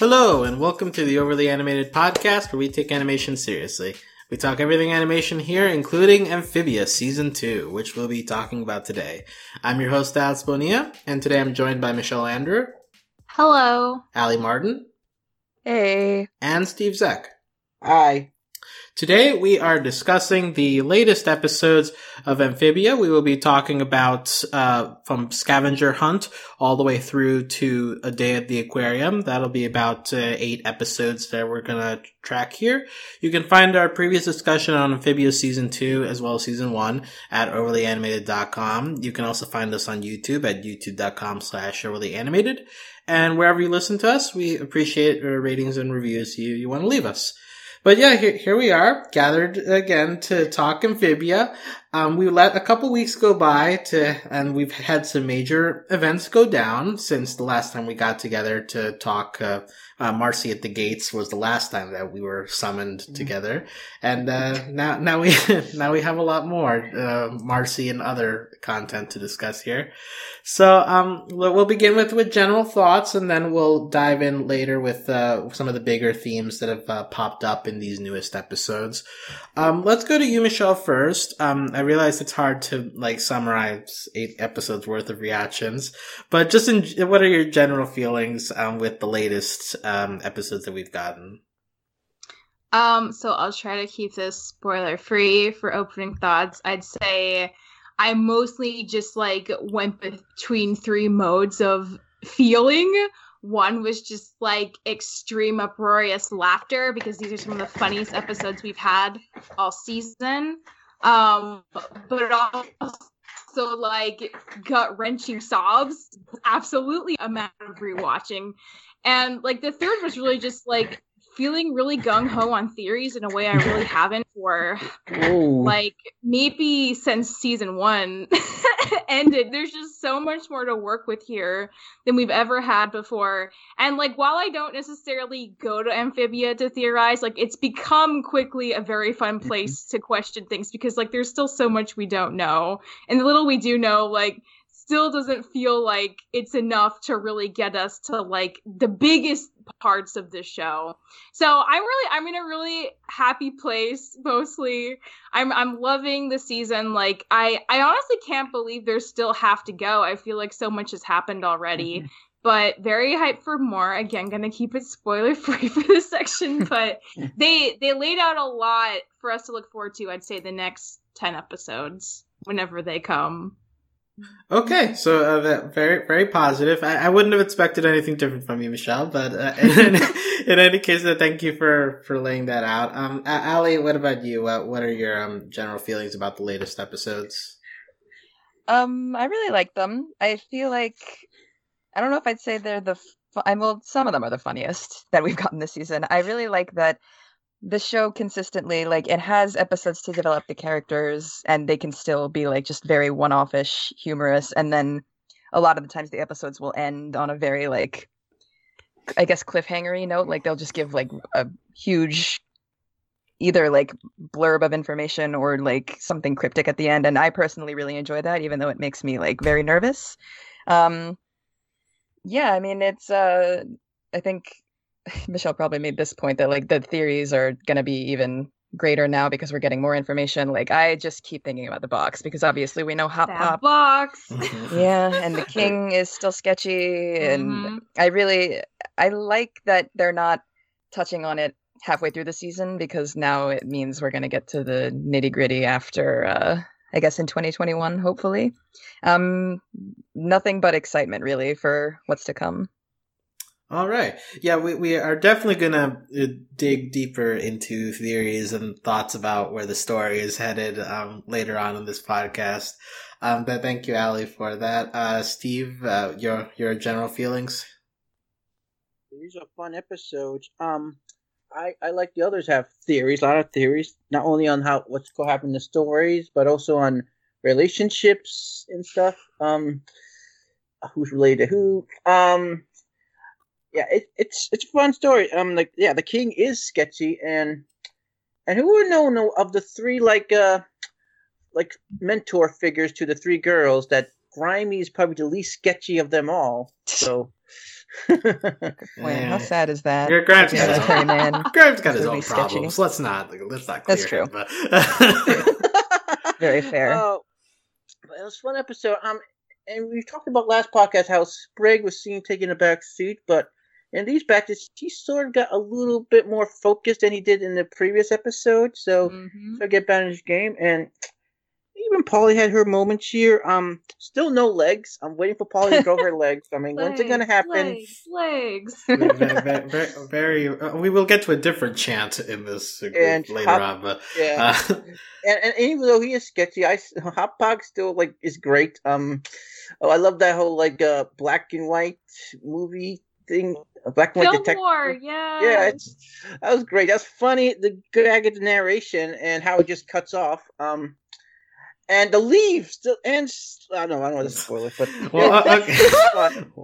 Hello, and welcome to the Overly Animated Podcast, where we take animation seriously. We talk everything animation here, including Amphibia Season 2, which we'll be talking about today. I'm your host, Alex Bonilla, and today I'm joined by Michelle Andrew, Hello. Ali Martin, Hey. and Steve Zeck. Hi. Today we are discussing the latest episodes of Amphibia. We will be talking about uh, from Scavenger Hunt all the way through to A Day at the Aquarium. That'll be about uh, eight episodes that we're gonna track here. You can find our previous discussion on Amphibia Season 2 as well as Season 1 at overlyanimated.com. You can also find us on YouTube at youtube.com slash overlyanimated. And wherever you listen to us, we appreciate ratings and reviews you, you want to leave us. But yeah, here, here we are, gathered again to talk Amphibia. Um, we let a couple weeks go by to, and we've had some major events go down since the last time we got together to talk. Uh, uh, Marcy at the Gates was the last time that we were summoned together, and uh, now now we now we have a lot more uh, Marcy and other content to discuss here. So um, we'll we'll begin with with general thoughts, and then we'll dive in later with uh, some of the bigger themes that have uh, popped up in these newest episodes. Um, let's go to you, Michelle, first. Um, I realize it's hard to like summarize eight episodes worth of reactions, but just in what are your general feelings um, with the latest um, episodes that we've gotten? Um, so I'll try to keep this spoiler free for opening thoughts. I'd say I mostly just like went between three modes of feeling. One was just like extreme uproarious laughter because these are some of the funniest episodes we've had all season. Um, but also like gut wrenching sobs. Absolutely a matter of rewatching. And like the third was really just like feeling really gung ho on theories in a way I really haven't for Ooh. like maybe since season one ended. There's just so much more to work with here than we've ever had before. And like while I don't necessarily go to Amphibia to theorize, like it's become quickly a very fun mm-hmm. place to question things because like there's still so much we don't know. And the little we do know, like still doesn't feel like it's enough to really get us to like the biggest parts of this show. So I'm really I'm in a really happy place mostly. I'm I'm loving the season. Like I I honestly can't believe there's still half to go. I feel like so much has happened already. Mm-hmm. But very hyped for more. Again, gonna keep it spoiler free for this section, but they they laid out a lot for us to look forward to. I'd say the next ten episodes, whenever they come. Okay, so uh, very very positive. I, I wouldn't have expected anything different from you, Michelle. But uh, in, in any case, uh, thank you for for laying that out. Um, Ali, what about you? What are your um, general feelings about the latest episodes? Um, I really like them. I feel like I don't know if I'd say they're the. Fu- I well, some of them are the funniest that we've gotten this season. I really like that the show consistently like it has episodes to develop the characters, and they can still be like just very one-offish, humorous, and then a lot of the times the episodes will end on a very like I guess cliffhangery note. Like they'll just give like a huge either like blurb of information or like something cryptic at the end and i personally really enjoy that even though it makes me like very nervous um yeah i mean it's uh i think michelle probably made this point that like the theories are going to be even greater now because we're getting more information like i just keep thinking about the box because obviously we know hot That pop box. yeah and the king is still sketchy and Mhm. i really i like that they're not touching on it halfway through the season because now it means we're going to get to the nitty gritty after uh i guess in 2021 hopefully um nothing but excitement really for what's to come All right. Yeah, we, we are definitely going to uh, dig deeper into theories and thoughts about where the story is headed um, later on in this podcast. Um, but thank you, Ali, for that. Uh, Steve, uh, your your general feelings? These are fun episodes. Um, I I like the others have theories, a lot of theories, not only on how what's going to happen the stories, but also on relationships and stuff. Um, who's related to who? Um, yeah, it, it's it's a fun story. Um, like yeah, the king is sketchy, and and who would know know of the three like uh like mentor figures to the three girls that Grimy is probably the least sketchy of them all. So Wait, Yeah. how sad is that? Your Grimes Yeah, got his own, man. Grimes got his Really own sketchy. problems. Let's not let's not clear That's true. him, but- Very fair. Oh, but it was a fun episode. Um, and we talked about last podcast how Sprig was seen taking a back seat, but in these batches, he sort of got a little bit more focused than he did in the previous episode. So, Mhm. so get back in his game, and even Polly had her moments here. Um, still no legs. I'm waiting for Polly to grow her legs. I mean, when's it gonna happen? Legs, legs. very, very, very uh, we will get to a different chant in this group And later hot- on, but Yeah. uh, and, and even though he is sketchy, I s- Hop Pop still like is great. Um, oh, I love that whole like uh black and white movie thing, uh, black and white detective. Fillmore, yeah. Yeah, it's that was great. That's funny. The gag of the narration and how it just cuts off. Um, and the leaves still and s- I don't know. I don't want to spoil it, but well, uh, it's fun.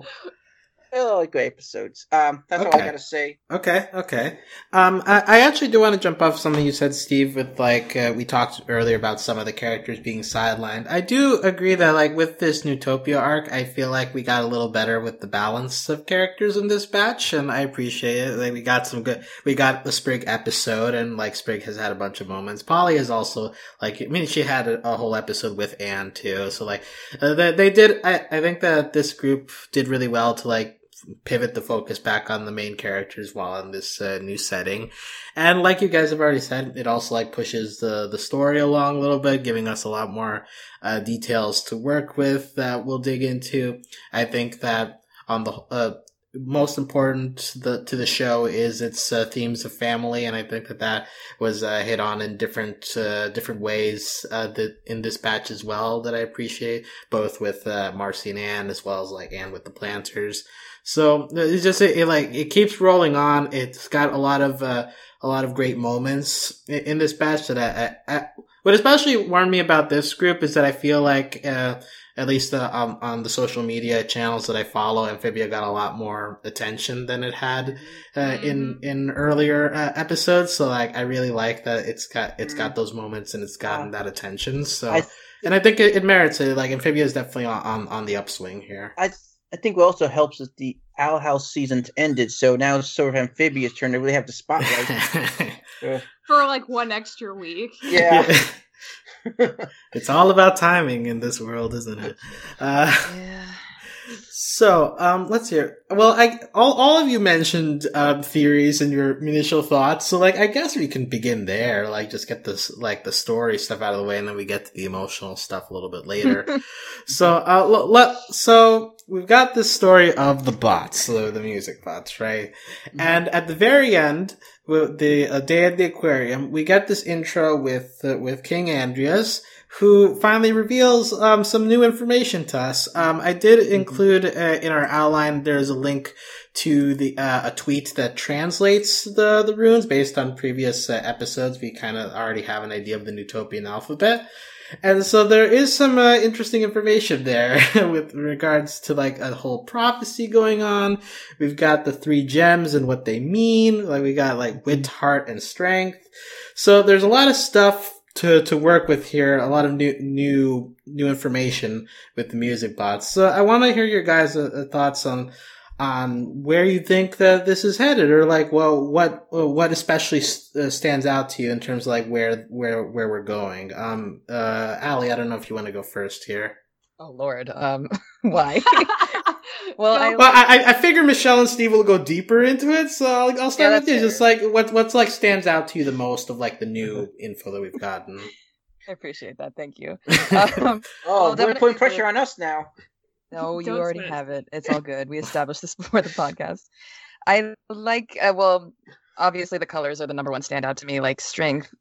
okay. Great episodes. Um, that's all I gotta say. Okay, okay. Um, I, I actually do want to jump off something you said, Steve. With like uh, we talked earlier about some of the characters being sidelined. I do agree that like with this Newtopia arc, I feel like we got a little better with the balance of characters in this batch, and I appreciate it. Like we got some good. We got the Sprig episode, and like Sprig has had a bunch of moments. Polly is also like. I mean, she had a, a whole episode with Anne too. So like, uh, they, they did. I I think that this group did really well to like pivot the focus back on the main characters while in this uh, new setting. And like you guys have already said, it also like pushes the the story along a little bit, giving us a lot more uh, details to work with that we'll dig into. I think that on the uh, most important to the to the show is its uh, themes of family, and I think that that was uh, hit on in different uh, different ways uh, that in this batch as well that I appreciate, both with uh, Marcy and Anne as well as like Anne with the Plantars. So it's just it, it, like it keeps rolling on. It's got a lot of uh, a lot of great moments in, in this batch that I, I, I what especially warned me about this group is that I feel like uh, at least uh, on, on the social media channels that I follow, Amphibia got a lot more attention than it had uh, in in earlier uh, episodes. So like I really like that it's got it's got those moments and it's gotten that attention. So I- and I think it, it merits it. Like Amphibia is definitely on, on on the upswing here. I I think what also helps is the Owl House season ended, so now it's sort of Amphibia's turn to really have the spotlight. Uh, For like one extra week. yeah. it's all about timing in this world, isn't it? Uh, yeah. So, um, let's hear. Well, I all all of you mentioned um, theories and your initial thoughts. So, like, I guess we can begin there. Like, just get this like the story stuff out of the way, and then we get to the emotional stuff a little bit later. so, uh, l- so we've got this story of the bots, so the music bots, right? And at the very end, with the uh, day at the aquarium, we get this intro with uh, with King Andrias, who finally reveals um, some new information to us. Um, I did include uh, in our outline. There's a link to the uh, a tweet that translates the the runes based on previous uh, episodes. We kind of already have an idea of the Newtopian alphabet. And so there is some uh, interesting information there with regards to like a whole prophecy going on. We've got the three gems and what they mean. Like we got like wit, heart, and strength. So there's a lot of stuff to, to work with here. A lot of new, new, new information with the music bots. So I want to hear your guys' uh, thoughts on, on where you think that this is headed or like, well, what, what especially uh, stands out to you in terms of like where, where, where we're going. Um, uh, Allie, I don't know if you want to go first here. Oh Lord. Um. Why? Well, I- Well, I, I figure Michelle and Steve will go deeper into it, so I'll, I'll start Yeah, with you. that's Just like what what's like stands out to you the most of like the new info that we've gotten. I appreciate that. Thank you. Um, Oh, Well, we're putting pressure on us now. No, you Don't already sweat it. have it. It's all good. We established this before the podcast. I like, uh, well, obviously the colors are the number one standout to me. Like strength, z-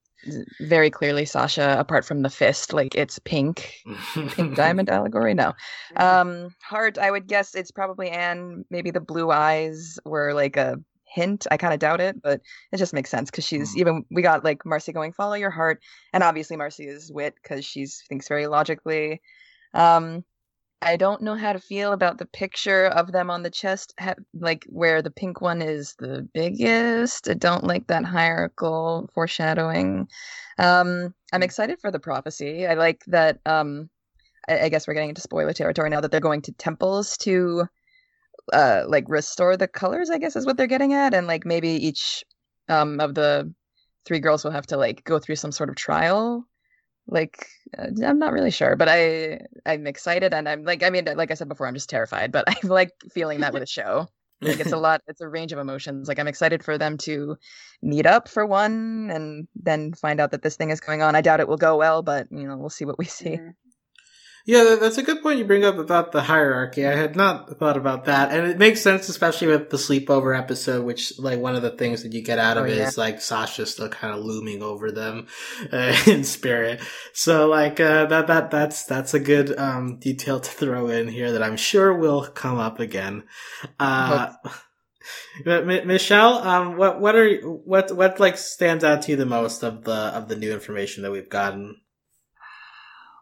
very clearly Sasha. Apart from the fist, like it's pink, pink diamond allegory. No, um, heart. I would guess it's probably Anne. Maybe the blue eyes were like a hint. I kind of doubt it, but it just makes sense because she's Mm. even. We got like Marcy going, follow your heart, and obviously Marcy is wit because she's thinks very logically. Um, I don't know how to feel about the picture of them on the chest, ha- like where the pink one is the biggest. I don't like that hierarchical foreshadowing. Um, I'm excited for the prophecy. I like that. Um, I, I guess we're getting into spoiler territory now that they're going to temples to uh like restore the colors i guess is what they're getting at and like maybe each um of the three girls will have to like go through some sort of trial like uh, i'm not really sure but i i'm excited and i'm like i mean like i said before i'm just terrified but i'm like feeling that with a show. Like it's a lot it's a range of emotions. Like i'm excited for them to meet up for one and then find out that this thing is going on. I doubt it will go well but you know we'll see what we see. Yeah, that's a good point you bring up about the hierarchy. I had not thought about that, and it makes sense, especially with the sleepover episode, which like one of the things that you get out of Oh, it yeah. is like Sasha still kind of looming over them uh, in spirit. So like uh, that that that's that's a good um, detail to throw in here that I'm sure will come up again. Uh, but Mi- Michelle, um, what what are what what like stands out to you the most of the of the new information that we've gotten?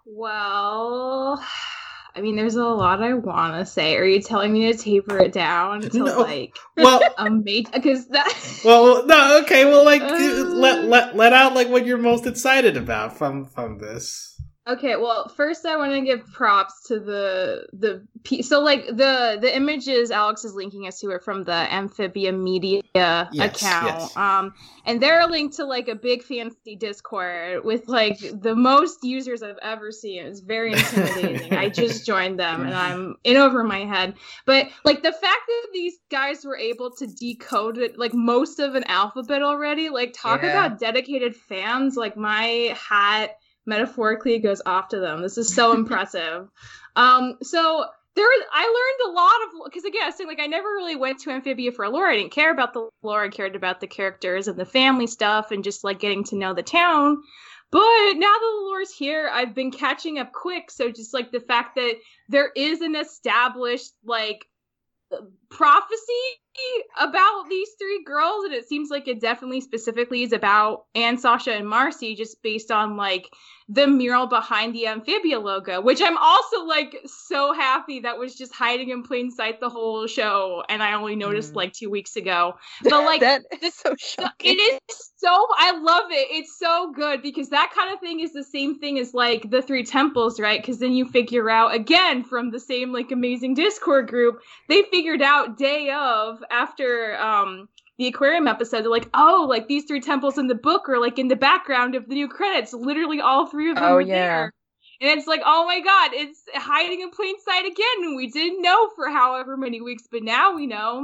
Well, I mean, there's a lot I want to say. Are you telling me to taper it down to No. like Well, a mate? Because that. Well, no, okay. Well, like Uh. let let let out like what you're most excited about from from this. Okay, well, first I want to give props to the the so like the the images Alex is linking us to are from the Amphibia Media Yes, account. yes. Um and they're linked to like a big fancy Discord with like the most users I've ever seen. It's very intimidating. I just joined them and I'm in over my head. But like the fact that these guys were able to decode it like most of an alphabet already, like talk Yeah. about dedicated fans, like my hat metaphorically goes off to them. This is so impressive. Um, so there, is- I learned a lot of because again, I was saying like I never really went to Amphibia for lore. I didn't care about the lore. I cared about the characters and the family stuff and just like getting to know the town. But now that the lore's here, I've been catching up quick. So just like the fact that there is an established like prophecy about these three girls and it seems like it definitely specifically is about Anne, Sasha, and Marcy just based on like the mural behind the amphibia logo, which I'm also like so happy that was just hiding in plain sight the whole show and I only noticed Mm. like two weeks ago. But like that is so so shocking it is so I love it. It's so good because that kind of thing is the same thing as like the three temples, right? Because then you figure out again from the same like amazing Discord group, they figured out day of after um the aquarium episode, they're like, oh, like these three temples in the book are like in the background of the new credits. Literally all three of them Oh, are yeah. there. And it's like, oh my god, it's hiding in plain sight again. We didn't know for however many weeks, but now we know.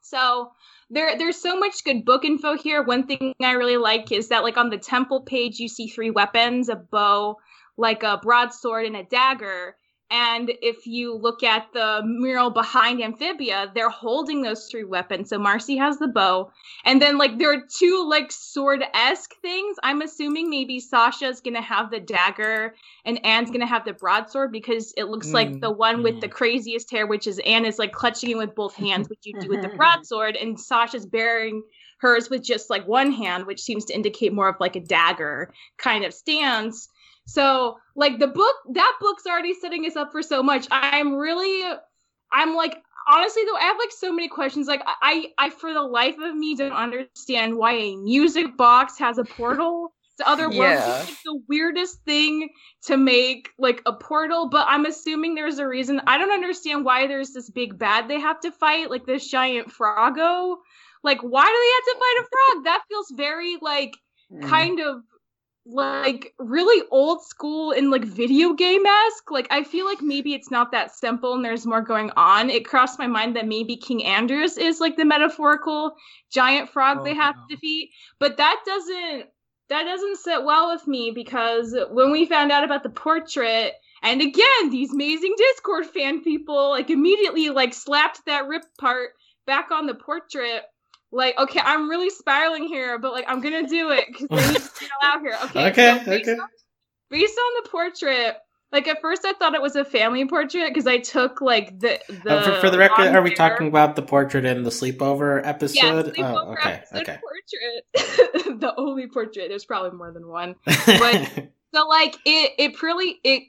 So there there's so much good book info here. One thing I really like is that like on the temple page you see three weapons, a bow, like a broadsword and a dagger. And if you look at the mural behind Amphibia, they're holding those three weapons. So Marcy has the bow. And then like there are two like sword-esque things. I'm assuming maybe Sasha's gonna have the dagger and Anne's gonna have the broadsword because it looks like Mm, the one with mm. the craziest hair, which is Anne is like clutching it with both hands, which you do with the broadsword, and Sasha's bearing hers with just like one hand, which seems to indicate more of like a dagger kind of stance. So like the book, that book's already setting us up for so much. I'm really, I'm like honestly though, I have like so many questions. Like I, I for the life of me don't understand why a music box has a portal to other worlds. Yeah. It's like the weirdest thing to make like a portal, but I'm assuming there's a reason. I don't understand why there's this big bad they have to fight, like this giant froggo. Like, why do they have to fight a frog? That feels very like Mm. kind of like really old school and like video game esque. Like I feel like maybe it's not that simple and there's more going on. It crossed my mind that maybe King Andrias is like the metaphorical giant frog Oh, they have no. to defeat, but that doesn't that doesn't sit well with me because when we found out about the portrait and again these amazing discord fan people like immediately like slapped that rip part back on the portrait like okay i'm really spiraling here but like i'm gonna do it because they need to get out here okay Okay, so based okay. on- based on the portrait like at first i thought it was a family portrait because i took like the the Uh, for, for the record, are we hair- talking about the portrait in the sleepover yeah, episode? sleepover oh, okay, episode okay. portrait the only portrait there's probably more than one But- So like it it pretty it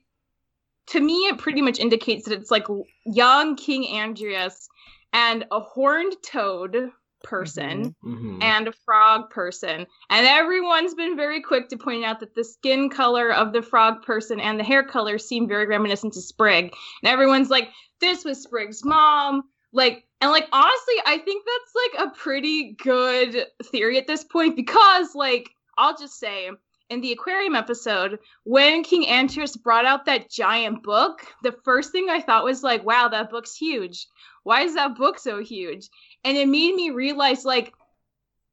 to me it pretty much indicates that it's like young King Andrias and a horned toad person Mhm. and a frog person. And everyone's been very quick to point out that the skin color of the frog person and the hair color seem very reminiscent to Sprig. And everyone's like, this was Sprig's mom. Like, and like, honestly, I think that's like a pretty good theory at this point because, like, I'll just say in the aquarium episode, when King Andrias brought out that giant book, the first thing I thought was like, wow, that book's huge. Why is that book so huge? And it made me realize, like,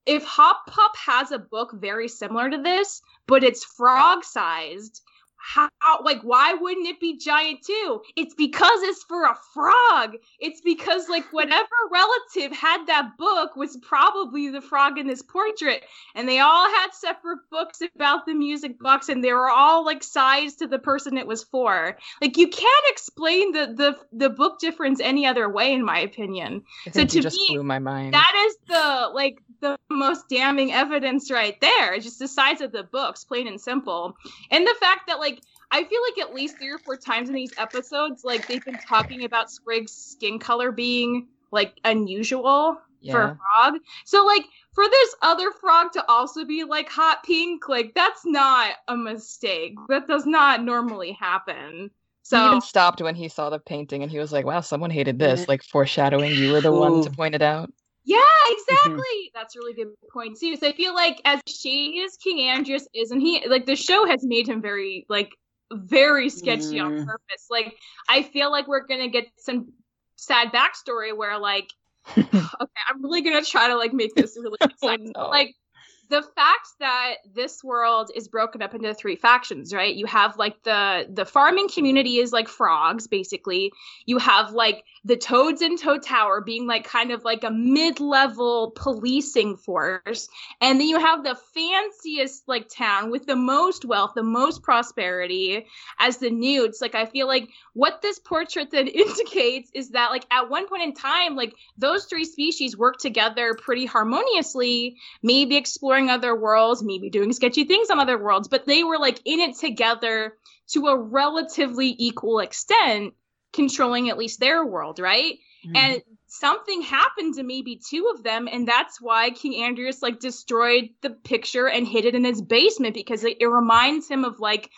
if Hop Pop has a book very similar to this, but it's frog sized, how like why wouldn't it be giant too? It's because it's for a frog. It's because like whatever relative had that book was probably the frog in this portrait. And they all had separate books about the music box and they were all like sized to the person it was for. Like you can't explain the the the book difference any other way in my opinion. So to just me, blew my mind. that is the like the most damning evidence right there it's just the size of the books plain and simple. And the fact that like i feel like at least three or four times in these episodes like they've been talking about sprig's skin color being like unusual for a frog so like for this other frog to also be like hot pink like that's not a mistake that does not normally happen So he even stopped when he saw the painting and he was like, wow, someone hated this. Like foreshadowing you were the one to point it out. Yeah, mm-hmm. exactly. That's a really good point too. So I feel like as shady as King Andrias is, and he like the show has made him very like very sketchy on Mm. purpose. Like I feel like we're gonna get some sad backstory where like okay, I'm really gonna try to like make this really Oh, no. Like the fact that this world is broken up into three factions, right? You have like the the farming community is like frogs, basically. You have like the toads in Toad Tower being like kind of like a mid-level policing force, and then you have the fanciest like town with the most wealth, the most prosperity as the newts Like I feel like what this portrait then indicates is that like at one point in time, like those three species work together pretty harmoniously maybe exploring other worlds, maybe doing sketchy things on other worlds, but they were like in it together to a relatively equal extent, controlling at least their world, right? Mm-hmm. And something happened to maybe two of them, and that's why King Andrias like destroyed the picture and hid it in his basement because it, it reminds him of like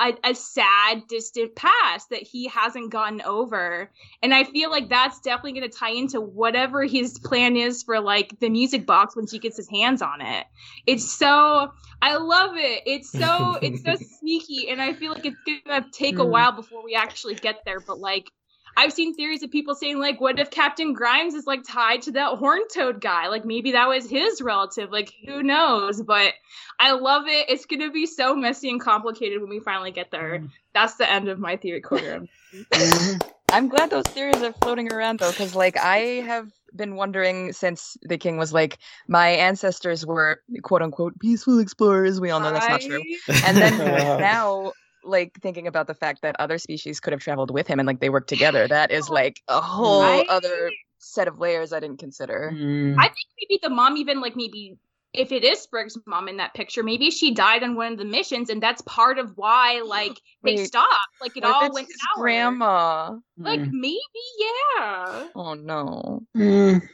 a, a sad, distant past that he hasn't gotten over. And I feel like that's definitely going to tie into whatever his plan is for like the music box once he gets his hands on it. It's so I love it. It's so it's so sneaky, and I feel like it's gonna take a Mm. while before we actually get there. But like. I've seen theories of people saying like, what if Captain Grimes is like tied to that horn toad guy? Like maybe that was his relative. Like who knows? But I love it. It's gonna be so messy and complicated when we finally get there. That's the end of my theory corner. Mhm. I'm glad those theories are floating around though, because like I have been wondering since the king was like, my ancestors were quote unquote peaceful explorers. We all know that's not true. And then now, like thinking about the fact that other species could have traveled with him and like they work together, that is like a whole Right? other set of layers I didn't consider. Mm. I think maybe the mom even like maybe if it is Sprig's mom in that picture, maybe she died on one of the missions, and that's part of why like they Wait, stopped. Like it all went his sour. grandma. Like Mm. maybe, yeah. Oh no. Mm.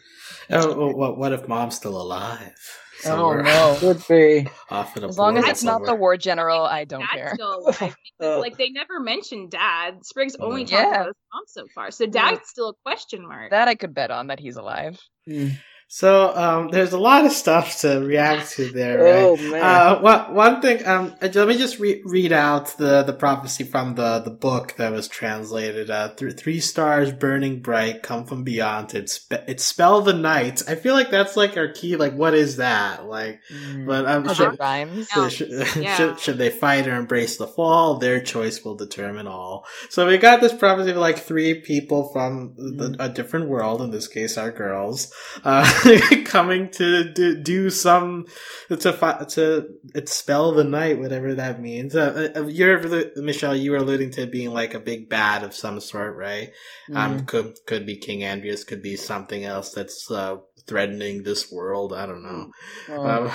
Oh, what, what if mom's still alive? Oh Somewhere no, could be. Off in a As long as portal it's not the war general, I don't Dad's care. still alive. because, Oh. like they never mentioned dad. Sprig's only Mm. talked about his mom so far, so dad's still a question mark. That I could bet on that he's alive. Mm. So um, there's a lot of stuff to react to there, right? Oh man. Uh, one, one thing, um, uh, let me just re- read out the, the prophecy from the, the book that was translated. Uh, th- three stars burning bright come from beyond. It, spe- it spell the night. I feel like that's like our key. Like, what is that? Like, Mm. but um, Because should, rhymes. Yeah. should, Yeah. should, should they fight or embrace the fall? Their choice will determine all. So we got this prophecy of like three people from the, a different world, in this case, our girls, uh, coming to do, do some to fi- to expel the night, whatever that means. Uh, uh, you're Michelle, you were alluding to being like a big bad of some sort, right? Um, could could be King Andrias, could be something else that's uh, threatening this world. I don't know. Oh. Um,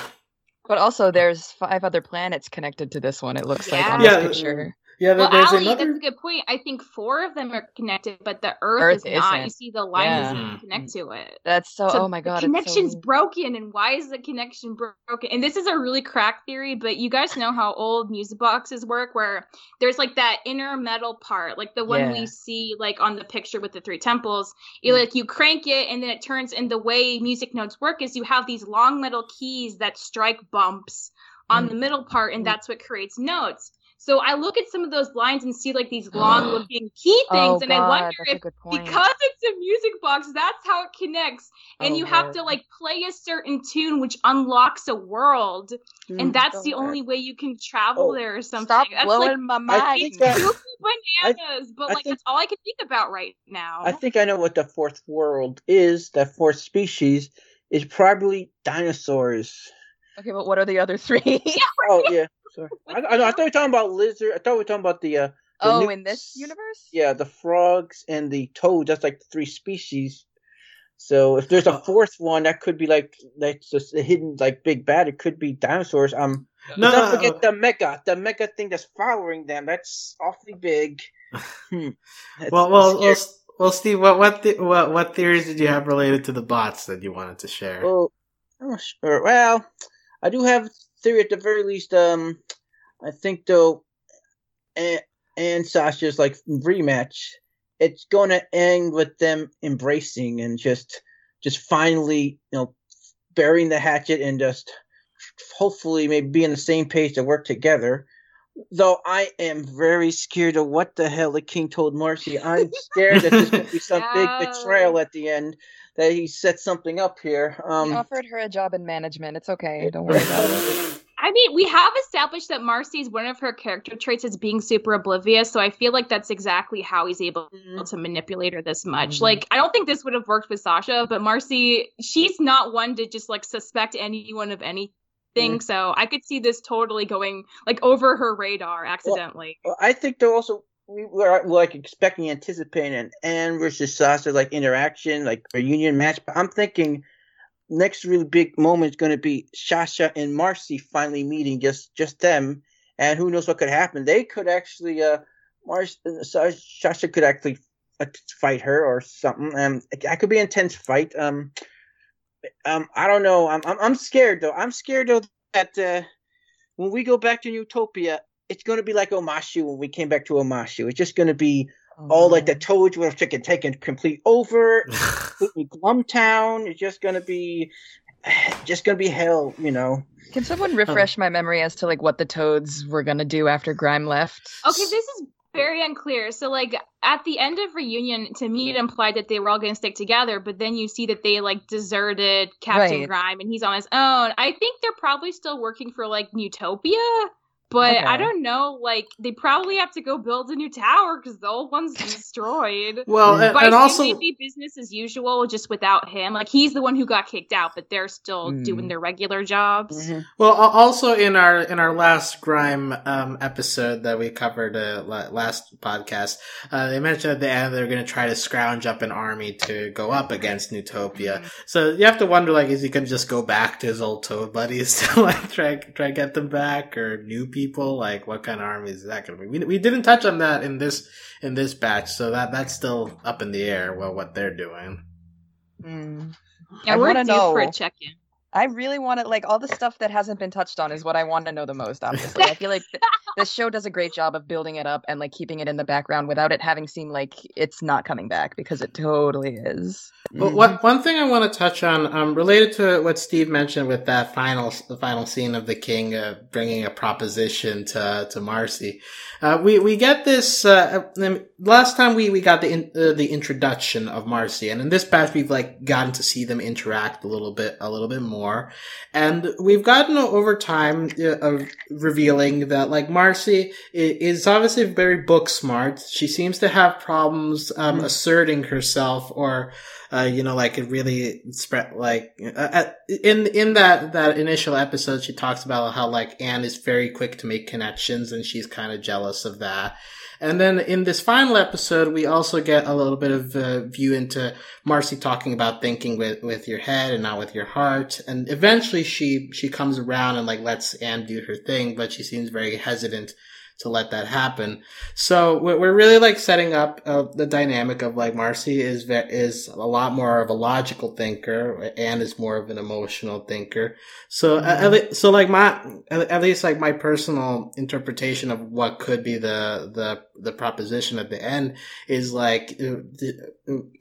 But also, there's five other planets connected to this one. It looks like on Yeah. this picture. Yeah, well, there's Ali, another. that's a good point. I think four of them are connected, but the Earth, Earth is not. isn't. You see, the line Yeah. doesn't Mhm. connect to it. That's so. So oh my god, the connection's so... broken, and why is the connection broken? And this is a really crack theory, but you guys know how old music boxes work, where there's like that inner metal part, like the one Yeah. we see like on the picture with the three temples. You like you crank it, and then it turns. And the way music notes work is you have these long metal keys that strike bumps on Mm. the middle part, and Mm. that's what creates notes. So I look at some of those lines and see like these long looking key things, oh and I wonder if because it's a music box, that's how it connects. And Oh, you have to like play a certain tune which unlocks a world. Hmm. And that's the weird. only way you can travel Oh, there or something. Stop that's blowing like my I mind. think it's that- goofy bananas, but I like think- that's all I can think about right now. I think I know what the fourth world is. That fourth species is probably dinosaurs. Okay, but what are the other three? Oh yeah, sorry. I, I, I thought we were talking about lizard. I thought we were talking about the uh, The oh, new- in this universe? yeah, the frogs and the toads. That's like three species. So if there's a Uh, fourth one, that could be like that's just a hidden like big bad. It could be dinosaurs. Um, no, don't no, forget the mega, the mega thing that's following them. That's awfully big. Hmm. That's- well, I'm well, well, well, Steve, what what, the, what what theories did you have related to the bots that you wanted to share? Well, I'm sure. Well, I do have a theory at the very least. Um, I think though, and, and Sasha's like rematch, it's going to end with them embracing and just, just finally, you know, burying the hatchet and just hopefully maybe be on the same page to work together. Though I am very scared of what the hell the king told Marcy. I'm scared that there's going to be some big betrayal at the end that he set something up here. He Um, offered her a job in management. It's okay. Don't worry about it. I mean, we have established that Marcy's one of her character traits is being super oblivious, so I feel like that's exactly how he's able Mhm. to manipulate her this much. Mhm. Like, I don't think this would have worked with Sasha, but Marcy, she's not one to just like suspect anyone of anything. Mhm. So I could see this totally going like over her radar accidentally. Well, I think they're also we were like expecting, anticipating an Anne versus Sasha like interaction, like a union match. But I'm thinking next really big moment is going to be Sasha and Marcy finally meeting, just just them, and who knows what could happen. They could actually, uh, Marcy, Sasha could actually uh, fight her or something. Um, that could be an intense fight. Um, um, I don't know. I'm I'm, I'm scared though. I'm scared though that uh, when we go back to Newtopia, it's going to be like Omashu when we came back to Omashu. It's just going to be Oh, all like the toads would have taken taken complete over. completely Glumtown. It's just going to be, just going to be hell. You know. Can someone refresh my memory as to like what the toads were gonna do after Grime left? Okay, this is very unclear. So, like, at the end of reunion, to me, it implied that they were all going to stick together, but then you see that they like deserted Captain Right. Grime and he's on his own. I think they're probably still working for like Newtopia. But I don't know, like they probably have to go build a new tower because the old one's destroyed. well, and, But and I also, assume maybe business as usual, just without him. Like he's the one who got kicked out, but they're still Mm. doing their regular jobs. Mhm. well, also in our in our last grime um, episode that we covered uh, last podcast, uh, they mentioned at the end they're going to try to scrounge up an army to go up against Newtopia. So you have to wonder, like, is he going to just go back to his old toad buddies to like try try get them back, or new people? Like, what kind of army is that going to be? We we didn't touch on that in this in this batch, so that that's still up in the air. Well, what they're doing. Mm. Yeah, I we're wanna due for a check in. I really want to like all the stuff that hasn't been touched on is what I want to know the most. Obviously, I feel like th- this show does a great job of building it up and like keeping it in the background without it having seemed like it's not coming back because it totally is. But one one thing I want to touch on, um, related to what Steve mentioned with that final the final scene of the king uh, bringing a proposition to to Marcy, uh, we we get this. Uh, last time we we got the in, uh, the introduction of Marcy, and in this batch we've like gotten to see them interact a little bit a little bit more, and we've gotten over time uh, of revealing that like Marcy is obviously very book smart. She seems to have problems um, Mhm. asserting herself or uh, you know, like it really spread, like, uh, uh, in, in that, that initial episode, she talks about how, like, Anne is very quick to make connections and she's kind of jealous of that. And then in this final episode, we also get a little bit of a view into Marcy talking about thinking with, with your head and not with your heart. And eventually she, she comes around and like lets Anne do her thing, but she seems very hesitant to let that happen. So we're really like setting up uh, the dynamic of like Marcy is is a lot more of a logical thinker and is more of an emotional thinker. So mm-hmm. at, so like my at least like my personal interpretation of what could be the the the proposition at the end is like uh,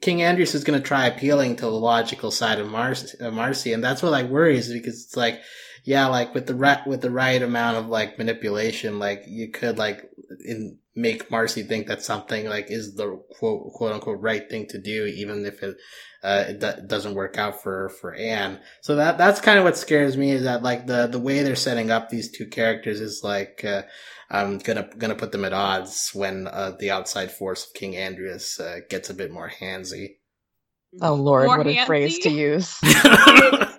King Andrias is going to try appealing to the logical side of Marcy, uh, Marcy, and that's what like worries because it's like yeah, like with the right with the right amount of like manipulation, like you could like in, make Marcy think that something like is the quote quote unquote right thing to do, even if it uh, it d- doesn't work out for for Anne. So that that's kind of what scares me is that like the the way they're setting up these two characters is like. Uh, I'm gonna gonna put them at odds when uh, the outside force of King Andrias uh, gets a bit more handsy. Oh Lord, more what handsy? a phrase to use!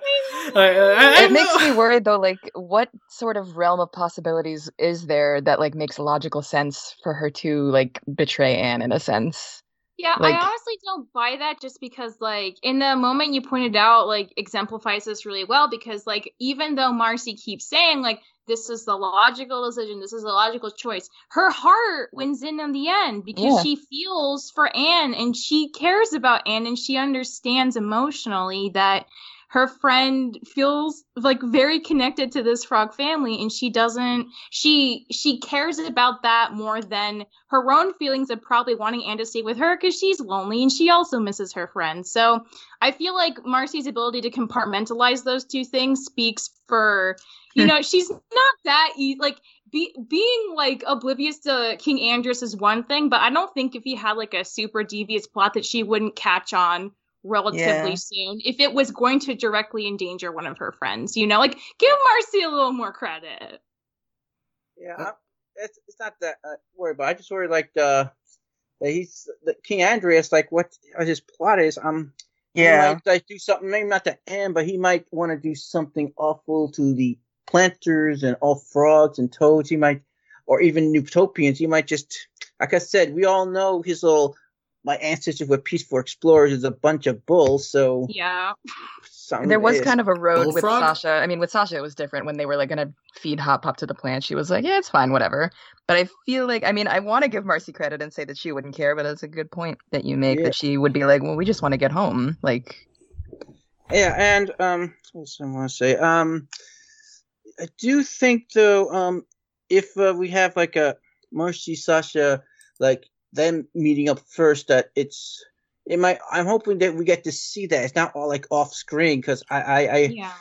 Uh, I, I, it makes me worried though. Like, what sort of realm of possibilities is there that like makes logical sense for her to like betray Anne in a sense? Yeah, like, I honestly don't buy that just because, like, in the moment you pointed out, like, exemplifies this really well because, like, even though Marcy keeps saying, like, this is the logical decision, this is the logical choice, her heart wins in in the end because yeah. she feels for Anne and she cares about Anne and she understands emotionally that her friend feels like very connected to this frog family and she doesn't she she cares about that more than her own feelings of probably wanting Anne to stay with her because she's lonely and she also misses her friend. So I feel like Marcy's ability to compartmentalize those two things speaks for you know she's not that e- like be, being like oblivious to King Andrias is one thing, but I don't think if he had like a super devious plot that she wouldn't catch on relatively yeah. soon if it was going to directly endanger one of her friends. You know, like give Marcy a little more credit. Yeah, it's it's not that uh, worried, but I just worry like the that he's the King Andrias like what his plot is. Um, yeah, might, like do something maybe not to end, but he might want to do something awful to the Plantars and all frogs and toads. He might, or even Newtopians. He might just, like I said, we all know his little my ancestors were peaceful explorers is a bunch of bulls. So yeah, there was kind of a road Bullfrog? with Sasha. I mean, with Sasha, it was different when they were like gonna feed Hop Pop to the plant. She was like, "Yeah, it's fine, whatever." But I feel like, I mean, I want to give Marcy credit and say that she wouldn't care, but it's a good point that you make yeah. that she would be like, "Well, we just want to get home." Like, yeah, and um, what I want to say? Um, I do think though, um, if uh, we have like a Marcy Sasha like them meeting up first that it's it might i'm hoping that we get to see that. It's not all like off screen because I, I i yeah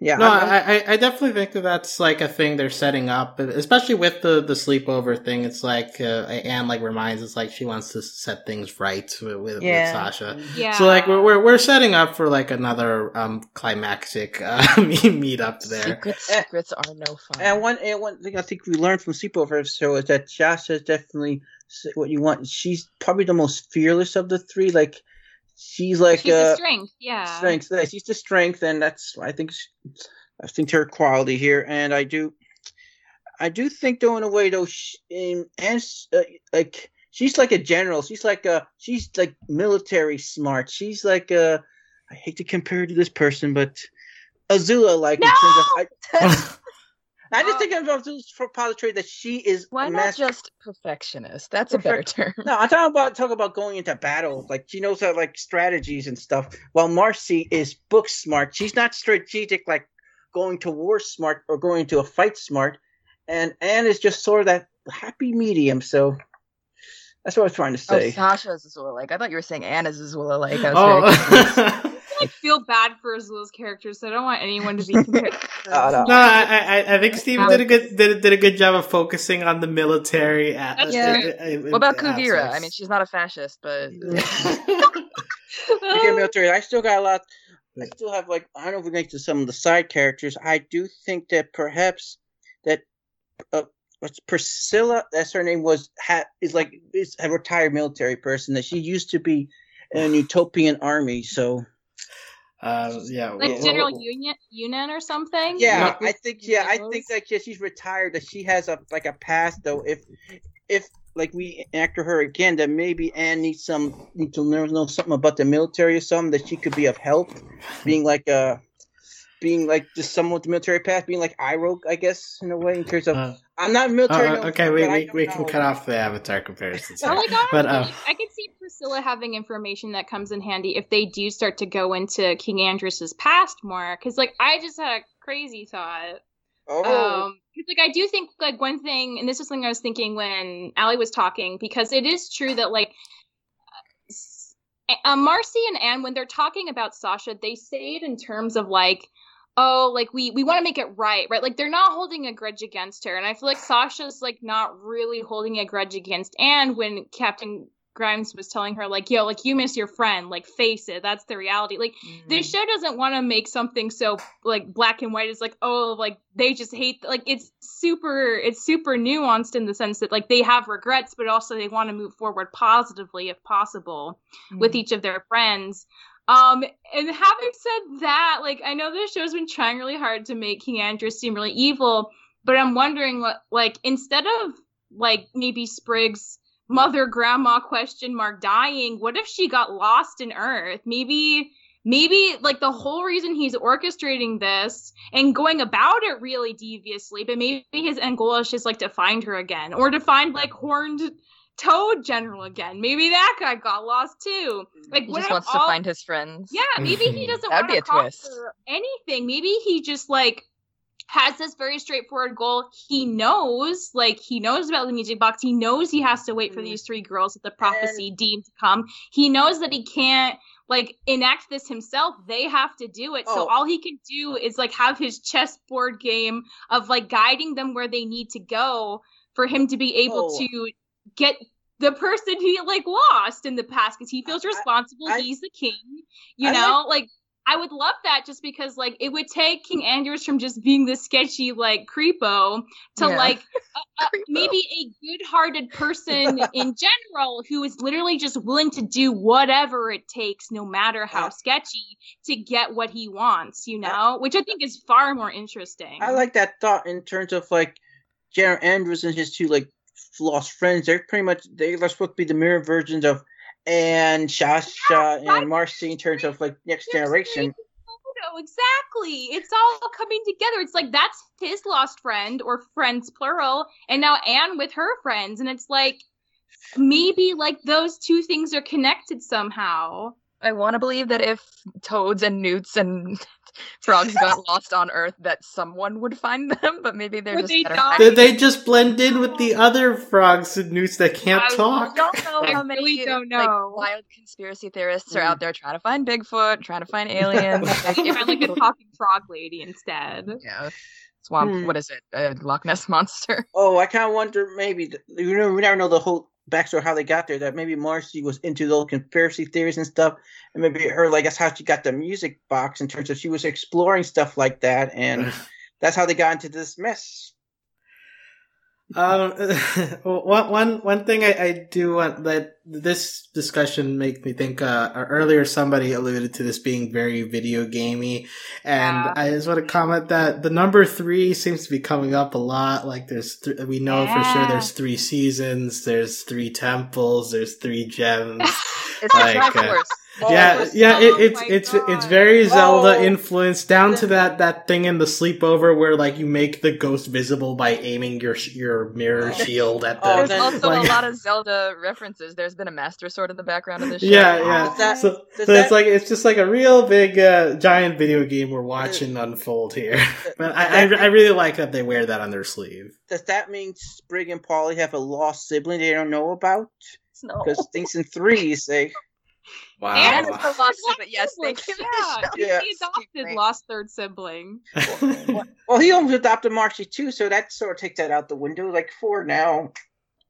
yeah no I, I definitely think that that's like a thing they're setting up especially with the the sleepover thing it's like uh, anne like reminds us like she wants to set things right with, with, yeah. with sasha yeah so like we're, we're, we're setting up for like another um climactic uh meet up there secrets, secrets are no fun and one and one thing i think we learned from sleepover so is that sasha is definitely what you want. She's probably the most fearless of the three. Like she's like she's uh, strength, yeah, strength. She's the strength, and that's I think I think her quality here. And I do, I do think though in a way though, she, in, and uh, like she's like a general. She's like a she's like military smart. She's like a I hate to compare her to this person, but Azula like no! in terms of. I, I just think of for positive that she is. Why not just perfectionist? That's a better term. No, I'm talking about talk about going into battle. Like she knows how like strategies and stuff. While Marcy is book smart. She's not strategic like going to war smart or going to a fight smart. And Anne is just sort of that happy medium. So that's what I was trying to oh, say. Oh, Sasha's Azula like. I thought you were saying Anne is Azula like. I was oh. I feel bad for Azula's character, so I don't want anyone to be compared. oh, no, no I, I, I, think Steven did a good did, did a good job of focusing on the military. At, yeah. What about Kuvira? I mean, she's not a fascist, but okay, military. I still got a lot. I still have like I don't know if we get to some of the side characters. I do think that perhaps that uh, what's Priscilla? That's her name was ha, is like is a retired military person that she used to be in a Newtopian army. So uh, yeah, like well, General well, Yunan Yunan or something. Yeah, I think yeah, I think that yeah, she's retired. That she has a like a past though. If if like we after her again, that maybe Anne needs some need to learn know something about the military or something that she could be of help, being like a being like just someone with the military past, being like Iroh, I guess, in a way, in terms of uh, I'm not military. Oh, no, okay, we, we, we can know. cut off the Avatar comparisons. Or like honestly, But, uh, I can see Priscilla having information that comes in handy if they do start to go into King Andros's past more. Because like I just had a crazy thought. Oh, Um, 'cause, like I do think like one thing, and this is something I was thinking when Allie was talking, because it is true that like uh, Marcy and Anne, when they're talking about Sasha, they say it in terms of like, oh, like we we want to make it right, right? Like they're not holding a grudge against her, and I feel like Sasha's like not really holding a grudge against Anne when Captain Grimes was telling her like, yo, like you miss your friend, like face it, that's the reality. Like Mm. this show doesn't want to make something so like black and white. It's like oh, like they just hate. Like it's super, it's super nuanced in the sense that like they have regrets, but also they want to move forward positively if possible with Mm. each of their friends. Um, and having said that, like I know this show's been trying really hard to make King Andrias seem really evil, but I'm wondering what, like, instead of like maybe Sprig's mother grandma question mark dying what if she got lost in earth? Maybe maybe like the whole reason he's orchestrating this and going about it really deviously but maybe his end goal is just like to find her again or to find like horned toad general again maybe that guy got lost too like He what just if wants to find his friends. yeah, maybe he doesn't want to a twist. conquer anything. Maybe he just like has this very straightforward goal. He knows, like he knows about the music box. He knows he has to wait for Mm. these three girls that the prophecy deemed to come. He knows that he can't like enact this himself. They have to do it. So Oh. all he can do is like have his chessboard game of like guiding them where they need to go for him to be able Oh. to get the person he like lost in the past because he feels responsible. I- He's the king, you I know. Like I would love that just because like it would take King Andrias from just being this sketchy like creepo to Yeah. like a, a, Creepo. maybe a good-hearted person in general who is literally just willing to do whatever it takes, no matter how Uh, sketchy, to get what he wants. You know, which I think is far more interesting. I like that thought in terms of like General Andrias and his two like lost friends. They're pretty much they're supposed to be the mirror versions of and Sasha right. and Marcy in terms of like next generation. photo, exactly. It's all coming together. It's like that's his lost friend or friends plural, and now Anne with her friends, and it's like maybe like those two things are connected somehow. I want to believe that if toads and newts and frogs got lost on Earth, that someone would find them, but maybe they're Or just they better. Did they just blend in with the other frogs and newts that can't I talk? don't know I how many really don't like, wild conspiracy theorists are Mm. out there trying to find Bigfoot, trying to find aliens. like, You if find like a talking frog lady instead. yeah, swamp. Hmm. What is it? A Loch Ness monster. Oh, I kind of wonder maybe th- you know we never know the whole backstory how they got there. That maybe Marcy was into those conspiracy theories and stuff, and maybe her like that's how she got the music box in terms of she was exploring stuff like that, and that's how they got into this mess. Um, one one one thing I, I do want that this discussion makes me think. Uh, earlier somebody alluded to this being very video gamey, and Yeah. I just want to comment that the number three seems to be coming up a lot. Like there's, th- we know for sure there's three seasons, there's three temples, there's three gems. It's Like, uh, yeah, yeah, oh it, it's my it's God. it's very Zelda Oh. influenced down to that that thing in the sleepover where like you make the ghost visible by aiming your your mirror Oh. shield at the Oh, There's also like- a lot of Zelda references. There's been a Master Sword in the background of this show. yeah, yeah. Does that- so does so it's like it's just like a real big uh, giant video game we're watching unfold here. But I, I I really like that they wear that on their sleeve. Does that mean Sprig and Polly have a lost sibling they don't know about? No. Because things in threes say Wow. And it's it's a a lost lost sibling. Yes, sibling, thank you. Yeah, Yeah. the adopted lost third sibling. Well, he almost adopted Marcy too, so that sort of takes that out the window. Like four now.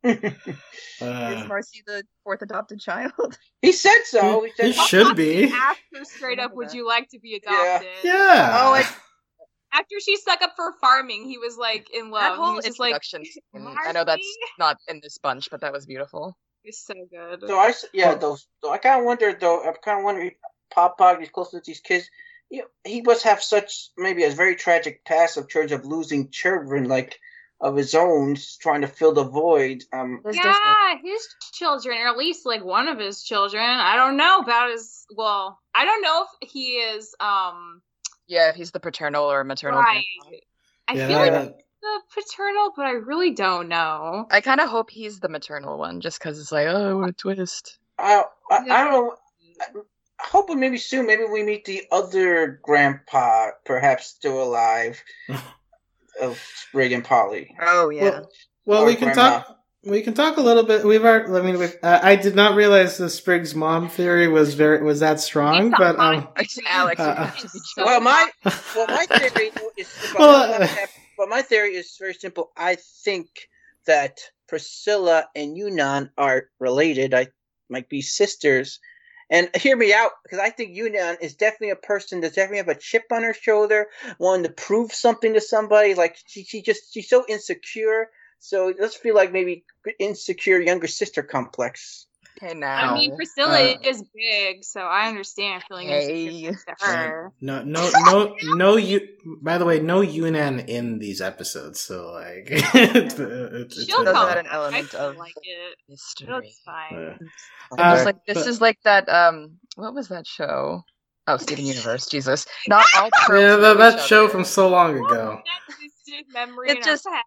Uh, Is Marcy the fourth adopted child? he said so. He He said, should be. Asked her straight up, "Would you like to be adopted?" Yeah. Oh, it's After she stuck up for farming, he was like in love. that he whole was just like, introduction. I know that's not in this bunch, but that was beautiful. "It's so good." so I s- yeah. Those. So I kind of wonder though. I kind of wonder if Hop Pop is close to these kids. You know, he must have such maybe a very tragic past of terms of losing children, like of his own, trying to fill the void. Um, yeah, his children, or at least like one of his children. I don't know about his. Well, I don't know if he is. Um, Yeah, if he's the paternal or maternal. right. grandpa. I yeah, feel like that- the paternal, but I really don't know. I kind of hope he's the maternal one, just because it's like, oh, what a twist. I, I, I don't know. I hope maybe soon, maybe we meet the other grandpa, perhaps still alive, of Sprig and Polly. Oh yeah. Well, well we can grandma. talk. We can talk a little bit. We've already. I mean, we've, uh, I did not realize the Sprig's mom theory was very was that strong, but not um, Alex, you Uh, have to be So well, my well, my theory is. Well, uh, but my theory is very simple. I think that Priscilla and Yunan are related. I might be sisters. And hear me out, because I think Yunan is definitely a person that definitely have a chip on her shoulder, wanting to prove something to somebody. Like she, she just she's so insecure. So it does feel like maybe insecure younger sister complex. Hey now. I mean, Priscilla Uh, is big, so I understand feeling Hey. insecure to her. no, no, no, no. You. By the way, no Yunan in these episodes. So like, it's, it's, it's She'll Does come. add an I element feel of like it. mystery. That's fine. uh, I'm Uh, just like this but- is like that. Um, what was that show? Oh, Steven Universe. Jesus, not all. yeah, that, that show from so long ago. Memory It just- our past.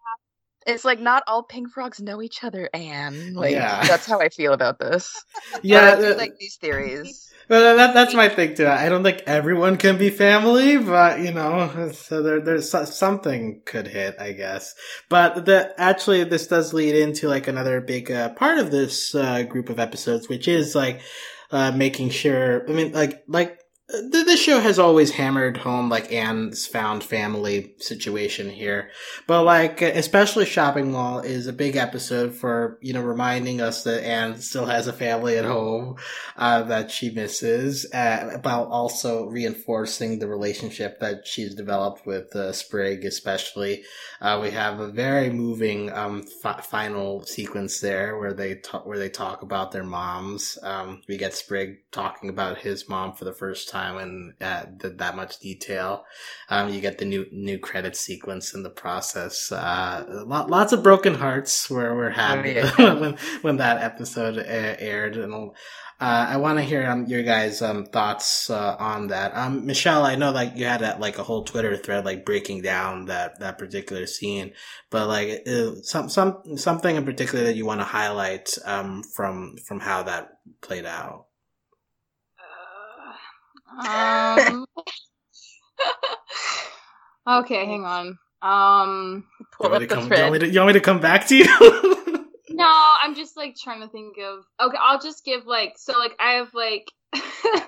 It's like not all pink frogs know each other, Anne. Like Yeah. that's how I feel about this. Yeah, But I do uh, like these theories. Well, that, that's my thing too. I don't think everyone can be family, but you know, so there, there's something could hit, I guess. But the actually, this does lead into like another big uh, part of this uh, group of episodes, which is like uh, making sure. I mean, like like this show has always hammered home like Anne's found family situation here, but like especially shopping mall is a big episode for you know reminding us that Anne still has a family at home uh, that she misses, uh, also reinforcing the relationship that she's developed with uh, Sprig, especially. Uh, we have a very moving um, fi- final sequence there where they where they talk about their moms. Um, we get Sprig talking about his mom for the first time in uh, th- that much detail. Um, you get the new new credit sequence in the process. Uh, lo- lots of broken hearts where we're happy yeah. when when that episode uh, aired and. Uh, I want to hear um, your guys' um, thoughts uh, on that. Um, Michelle, I know like you had that, like a whole Twitter thread like breaking down that that particular scene, but like uh, some some something in particular that you want to highlight um, from from how that played out. Um. okay, hang on. Um. You want, me to come, you, want to, you want me to come back to you? No, I'm just like trying to think of. Okay, I'll just give like so like I have like I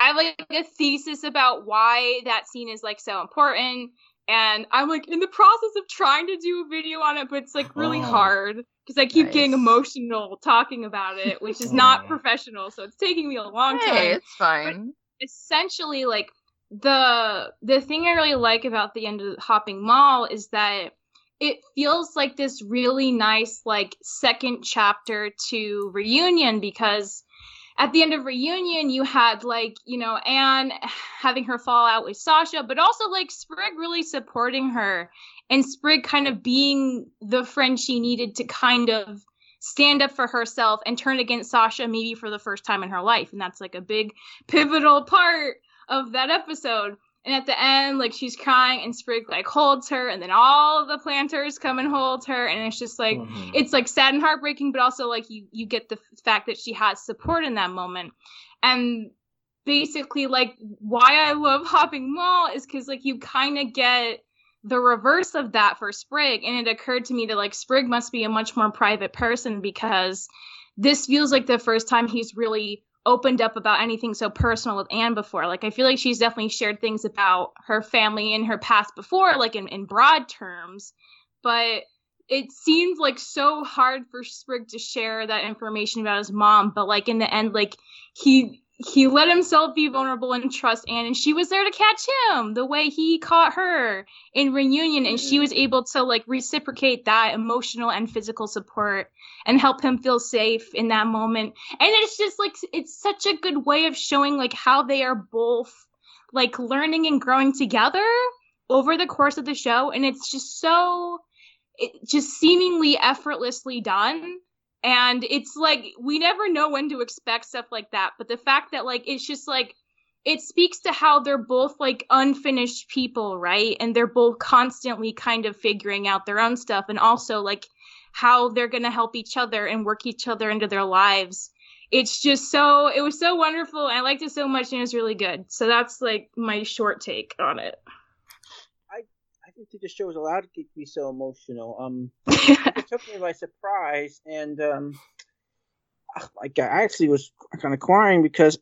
have like a thesis about why that scene is like so important, and I'm like in the process of trying to do a video on it, but it's like really Oh. hard because I keep getting emotional talking about it, which is not Oh. professional, so it's taking me a long Hey, time it's fine. Essentially like the the thing I really like about the end of Hopping Mall is that it feels like this really nice like second chapter to reunion because at the end of reunion you had like you know Anne having her fall out with Sasha but also like Sprig really supporting her and Sprig kind of being the friend she needed to kind of stand up for herself and turn against Sasha maybe for the first time in her life and that's like a big pivotal part of that episode. And at the end, like she's crying and Sprig like holds her, and then all the Plantars come and hold her, and it's just like Mhm. it's like sad and heartbreaking, but also like you you get the fact that she has support in that moment. And basically, like why I love Hopping Mall is because like you kind of get the reverse of that for Sprig, and it occurred to me that like Sprig must be a much more private person because this feels like the first time he's really opened up about anything so personal with Anne before. Like I feel like she's definitely shared things about her family and her past before, like in, in broad terms. But it seems like so hard for Sprig to share that information about his mom. But like in the end, like he he let himself be vulnerable and trust Anne, and she was there to catch him the way he caught her in reunion, and she was able to like reciprocate that emotional and physical support and help him feel safe in that moment. And it's just like it's such a good way of showing like how they are both like learning and growing together over the course of the show, and it's just so it just seemingly effortlessly done and it's like we never know when to expect stuff like that but the fact that like it's just like it speaks to how they're both like unfinished people, right? And they're both constantly kind of figuring out their own stuff and also like how they're going to help each other and work each other into their lives. It's just so it was so wonderful. I liked it so much and it was really good. So that's like my short take on it. I I didn't think the show was allowed to be so emotional. Um, it took me by surprise, and um, like I actually was kind of crying because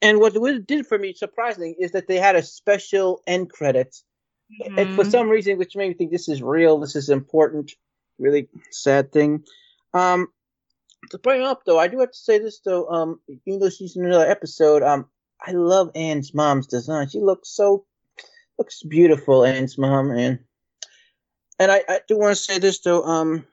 and what it did for me, surprisingly, is that they had a special end credit. Mm-hmm. And for mm-hmm. some reason, which made me think this is real, this is important, really sad thing. Um, to bring up though, I do have to say this though. Um, even though she's in another episode, um, I love Anne's mom's design. She looks so looks beautiful, Anne's mom, and and I, I do want to say this though. Um,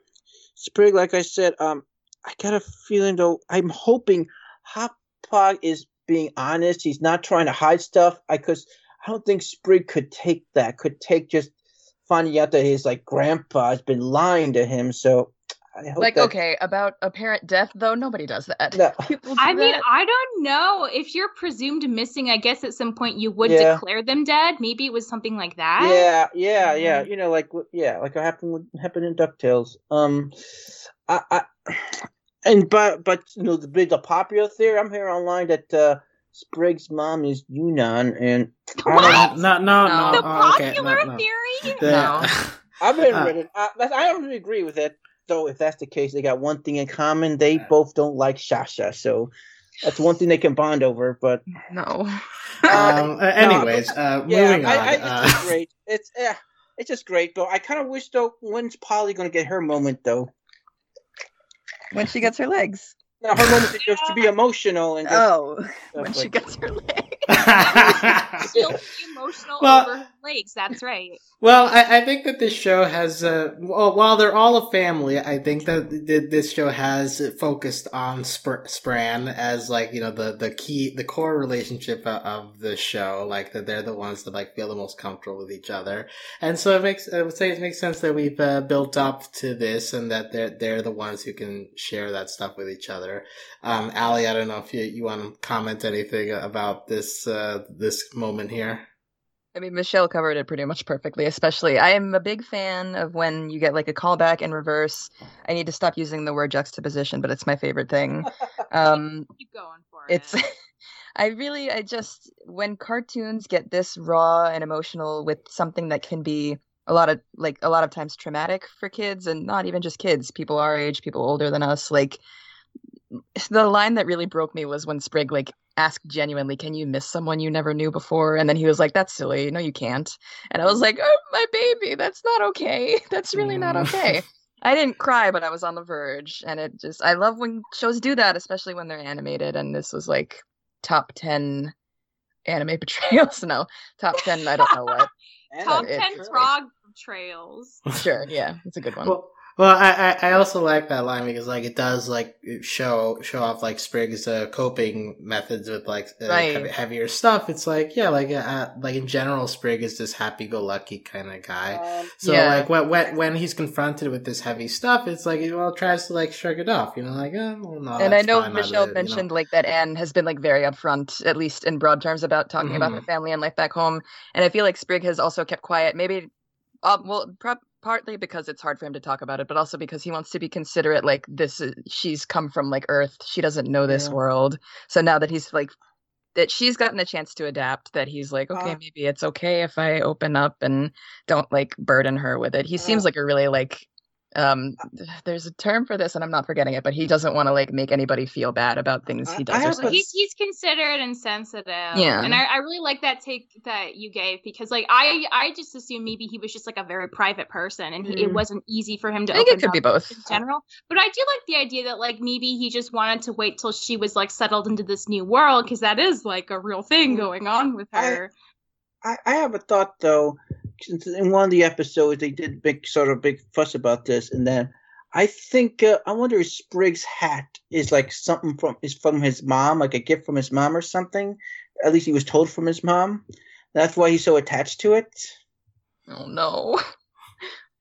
Sprig, like I said, um, I got a feeling though. I'm hoping Hop Pop is being honest. He's not trying to hide stuff. I cause I don't think Sprig could take that. Could take just finding out that his like grandpa has been lying to him. So like that... okay about apparent death though nobody does that no. do i that. mean i don't know if you're presumed missing i guess at some point you would yeah. declare them dead maybe it was something like that yeah yeah yeah you know like yeah like what happened with happened in ducktales um i i and but but you know the big the popular theory I'm hearing online that uh, Sprig's mom is Yunan and what? No, no, no, no. The oh, popular okay, no, no. theory. The, no. I've been uh, reading. I, I don't really agree with it though. If that's the case, they got one thing in common. They both don't like Sasha, so that's one thing they can bond over. But no. um, anyways, uh, yeah, moving I, on. I, it's uh, just great. It's yeah, it's just great. Though I kind of wish though when's Polly going to get her moment though? when she gets her legs. No, her moment is just to be emotional and just, oh, when like... she gets her legs. Emotional well, over legs. That's right. Well, I, I think that this show has, uh, well, while they're all a family, I think that this show has focused on Spr- Spranne as like you know the the key, the core relationship of the show. Like that they're the ones that like feel the most comfortable with each other, and so it makes I would say it makes sense that we've uh, built up to this and that they're they're the ones who can share that stuff with each other. Um, Ali, I don't know if you you want to comment anything about this uh, this moment here. I mean, Michelle covered it pretty much perfectly, especially. I am a big fan of when you get like a callback in reverse. I need to stop using the word juxtaposition, but it's my favorite thing. Um, Keep going for it. It's. I really, I just, when cartoons get this raw and emotional with something that can be a lot of, like, a lot of times traumatic for kids and not even just kids, people our age, people older than us, like, the line that really broke me was when Sprig like asked genuinely, "Can you miss someone you never knew before?" And then he was like, "That's silly. No, you can't." And I was like, "Oh, my baby, that's not okay. That's really not mm. okay." I didn't cry, but I was on the verge, and it just I love when shows do that, especially when they're animated. And this was like top ten anime betrayals. no, top ten. I don't know what. top ten frog betrayals. Sure, yeah, it's a good one. Well, well, I, I also like that line because like it does like show show off like Sprig's uh, coping methods with like uh, right. heavier stuff. It's like yeah, like uh, like in general, Sprig is this happy go lucky kind of guy. Um, so yeah. like when, when when he's confronted with this heavy stuff, it's like he well tries to like shrug it off. You know, like oh, well, no. And I know Michelle mentioned you know? like that Anne has been like very upfront, at least in broad terms, about talking mm-hmm. about her family and life back home. And I feel like Sprig has also kept quiet. Maybe uh, well, pro- partly because it's hard for him to talk about it, but also because he wants to be considerate. Like this, is, she's come from like Earth. She doesn't know this yeah. world. So now that he's like that, she's gotten a chance to adapt. That he's like, okay, uh, maybe it's okay if I open up and don't like burden her with it. He uh, seems like a really like um there's a term for this and i'm not forgetting it but he doesn't want to like make anybody feel bad about things he does a... he's, he's considerate and sensitive yeah and I, I really like that take that you gave because like i i just assumed maybe he was just like a very private person and he, mm. it wasn't easy for him to i think it could be both in general but i do like the idea that like maybe he just wanted to wait till she was like settled into this new world because that is like a real thing mm. going on with her I, I, I have a thought though in one of the episodes they did big sort of big fuss about this, and then I think uh, I wonder if Sprig's hat is like something from is from his mom, like a gift from his mom or something. At least he was told from his mom. That's why he's so attached to it. Oh no.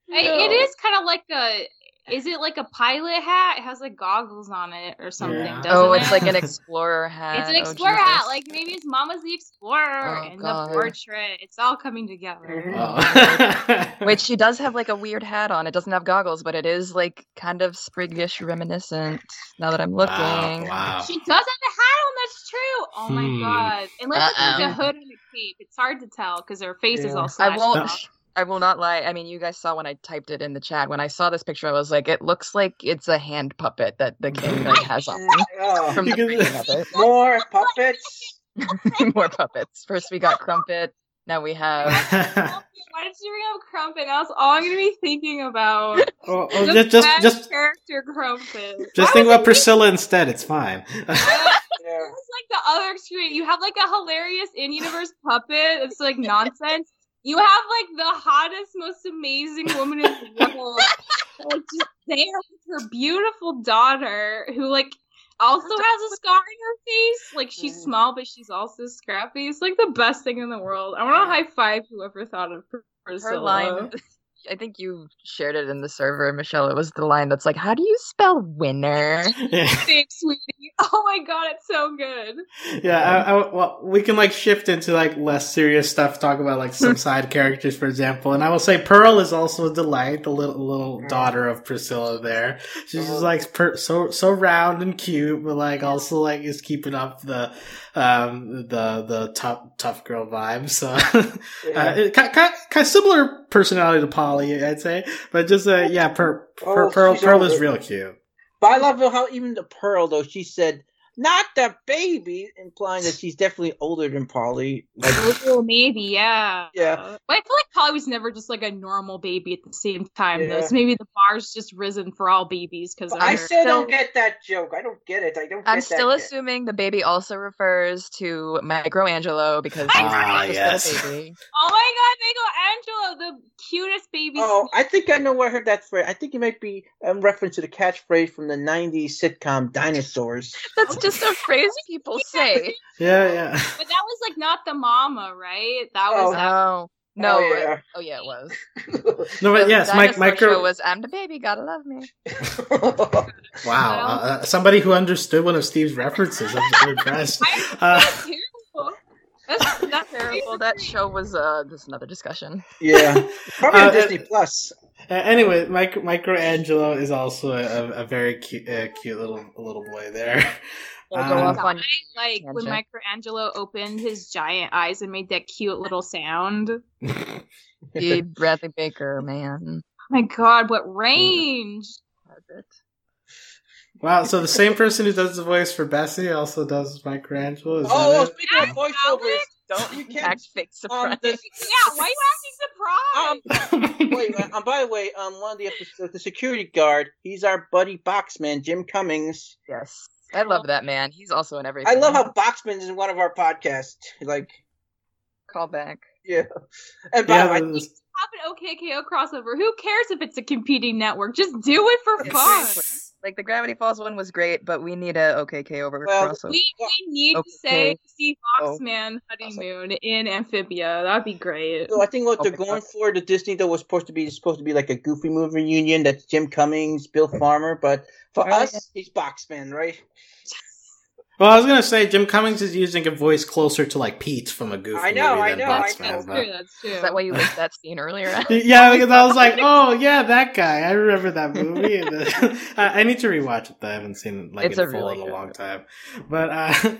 no. It is kind of like a is it like a pilot hat? It has like goggles on it or something. Yeah. Doesn't it? Oh, it's like an explorer hat. It's an Oh, explorer hat. Like maybe his mama's the explorer Oh, and God. the portrait. It's all coming together. Oh. Which she does have like a weird hat on. It doesn't have goggles, but it is like kind of Spriggish reminiscent. Now that I'm looking. Wow, wow. She does have a hat on. That's true. Oh Hmm. my god! Unless it's like a hood and a cape, it's hard to tell because her face is Yeah. all I slashed won't. off. I will not lie. I mean, you guys saw when I typed it in the chat. When I saw this picture, I was like, it looks like it's a hand puppet that the king like has on Oh, from the can- reading of it. more puppets. More puppets. First we got Crumpet. Now we have. Why did you bring up Crumpet? That's all I'm gonna be thinking about. Oh, oh, just, just, just, character Crumpet. just Why think about it Priscilla instead. It's fine. Yeah. It's like the other extreme. You have like a hilarious in-universe puppet. It's like nonsense. You have like the hottest, most amazing woman in the world, like just there with her beautiful daughter, who like also has a scar in her face. Like she's Mhm. small, but she's also scrappy. It's like the best thing in the world. I want to high five whoever thought of Pr- Priscilla. her line. I think you shared it in the server, Michelle. It was the line that's like, "How do you spell winner?" Thanks, sweetie. Oh my god, it's so good. yeah. I, I, well, we can like shift into like less serious stuff. Talk about like some side characters, for example. And I will say Pearl is also a delight. The little little daughter of Priscilla. There, she's just like per- so so round and cute, but like also like is keeping up the um the the tough tough girl vibe. So. Yeah. Uh, it, kind, kind, kind of similar personality to Polly, I'd say, but just uh, yeah, per, per, Oh, Pearl, Pearl is real cute. But I love how even the Pearl though she said not the baby, implying that she's definitely older than Polly. Like, Oh, maybe, yeah. Yeah. But I feel like Polly was never just like a normal baby at the same time, though. So maybe the bar's just risen for all babies because I still still- don't get that joke. I don't get it. I don't. I'm get still that assuming the baby also refers to Microangelo because Ah, he's yes. a baby. Oh my god, they go Angelo, the cutest baby. Oh, I think I know where I heard that phrase. I think it might be a reference to the catchphrase from the '90s sitcom Dinosaurs. That's just a phrase people say. Yeah, yeah. but that was like not the mama, right? That Oh. was No, no. Oh, Oh yeah. yeah, it was. No, but The yes, Mike, dinosaur show micro. was I'm the baby, gotta love me. Wow, uh, uh, somebody who understood one of Steve's references. I'm so impressed. Uh, That's terrible. That's not Terrible. That show was uh, this is another discussion. yeah, probably Uh, Disney Plus. uh, anyway, Mike, Microangelo is also a, a very cute, uh, cute little little boy there. We'll go Uh, off on like when Tangent. Michelangelo opened his giant eyes and made that cute little sound. The Bradley Baker man. Oh my god, what range! wow, so the same person who does the voice for Bessie also does Microangelo. Is Oh, that it? speaking of voiceovers, Don't You you can't- act fake surprise. um, the, Yeah, why are you acting surprised? um, wait, um, by the way, um, one of the episodes, the security guard, he's our buddy Boxman, Jim Cummings. yes, I love that man. He's also in everything. I love how Boxman is in one of our podcasts. Like, call back. yeah. And by yeah, the way, this- have an OKKO crossover. Who cares if it's a competing network? Just do it for fun. Very quick. Like the Gravity Falls one was great, but we need a OKK over Well, crossover. We, we need Okay. to say see Oh. Boxman honeymoon in Amphibia. That'd be great. So I think what they're Okay. going for the Disney though was supposed to be supposed to be like a goofy movie reunion. That's Jim Cummings, Bill Farmer, but for Oh, us, yeah. he's Boxman, right? Well, I was gonna say Jim Cummings is using a voice closer to like Pete from a Goofy I know, movie I than know, I Boxman, know. That's but- true. That's true. Is that why you liked that scene earlier? Yeah, because I was like, oh yeah, that guy. I remember that movie. I I need to rewatch it. Though. I haven't seen it like It's in a full really in a long one. time. But uh,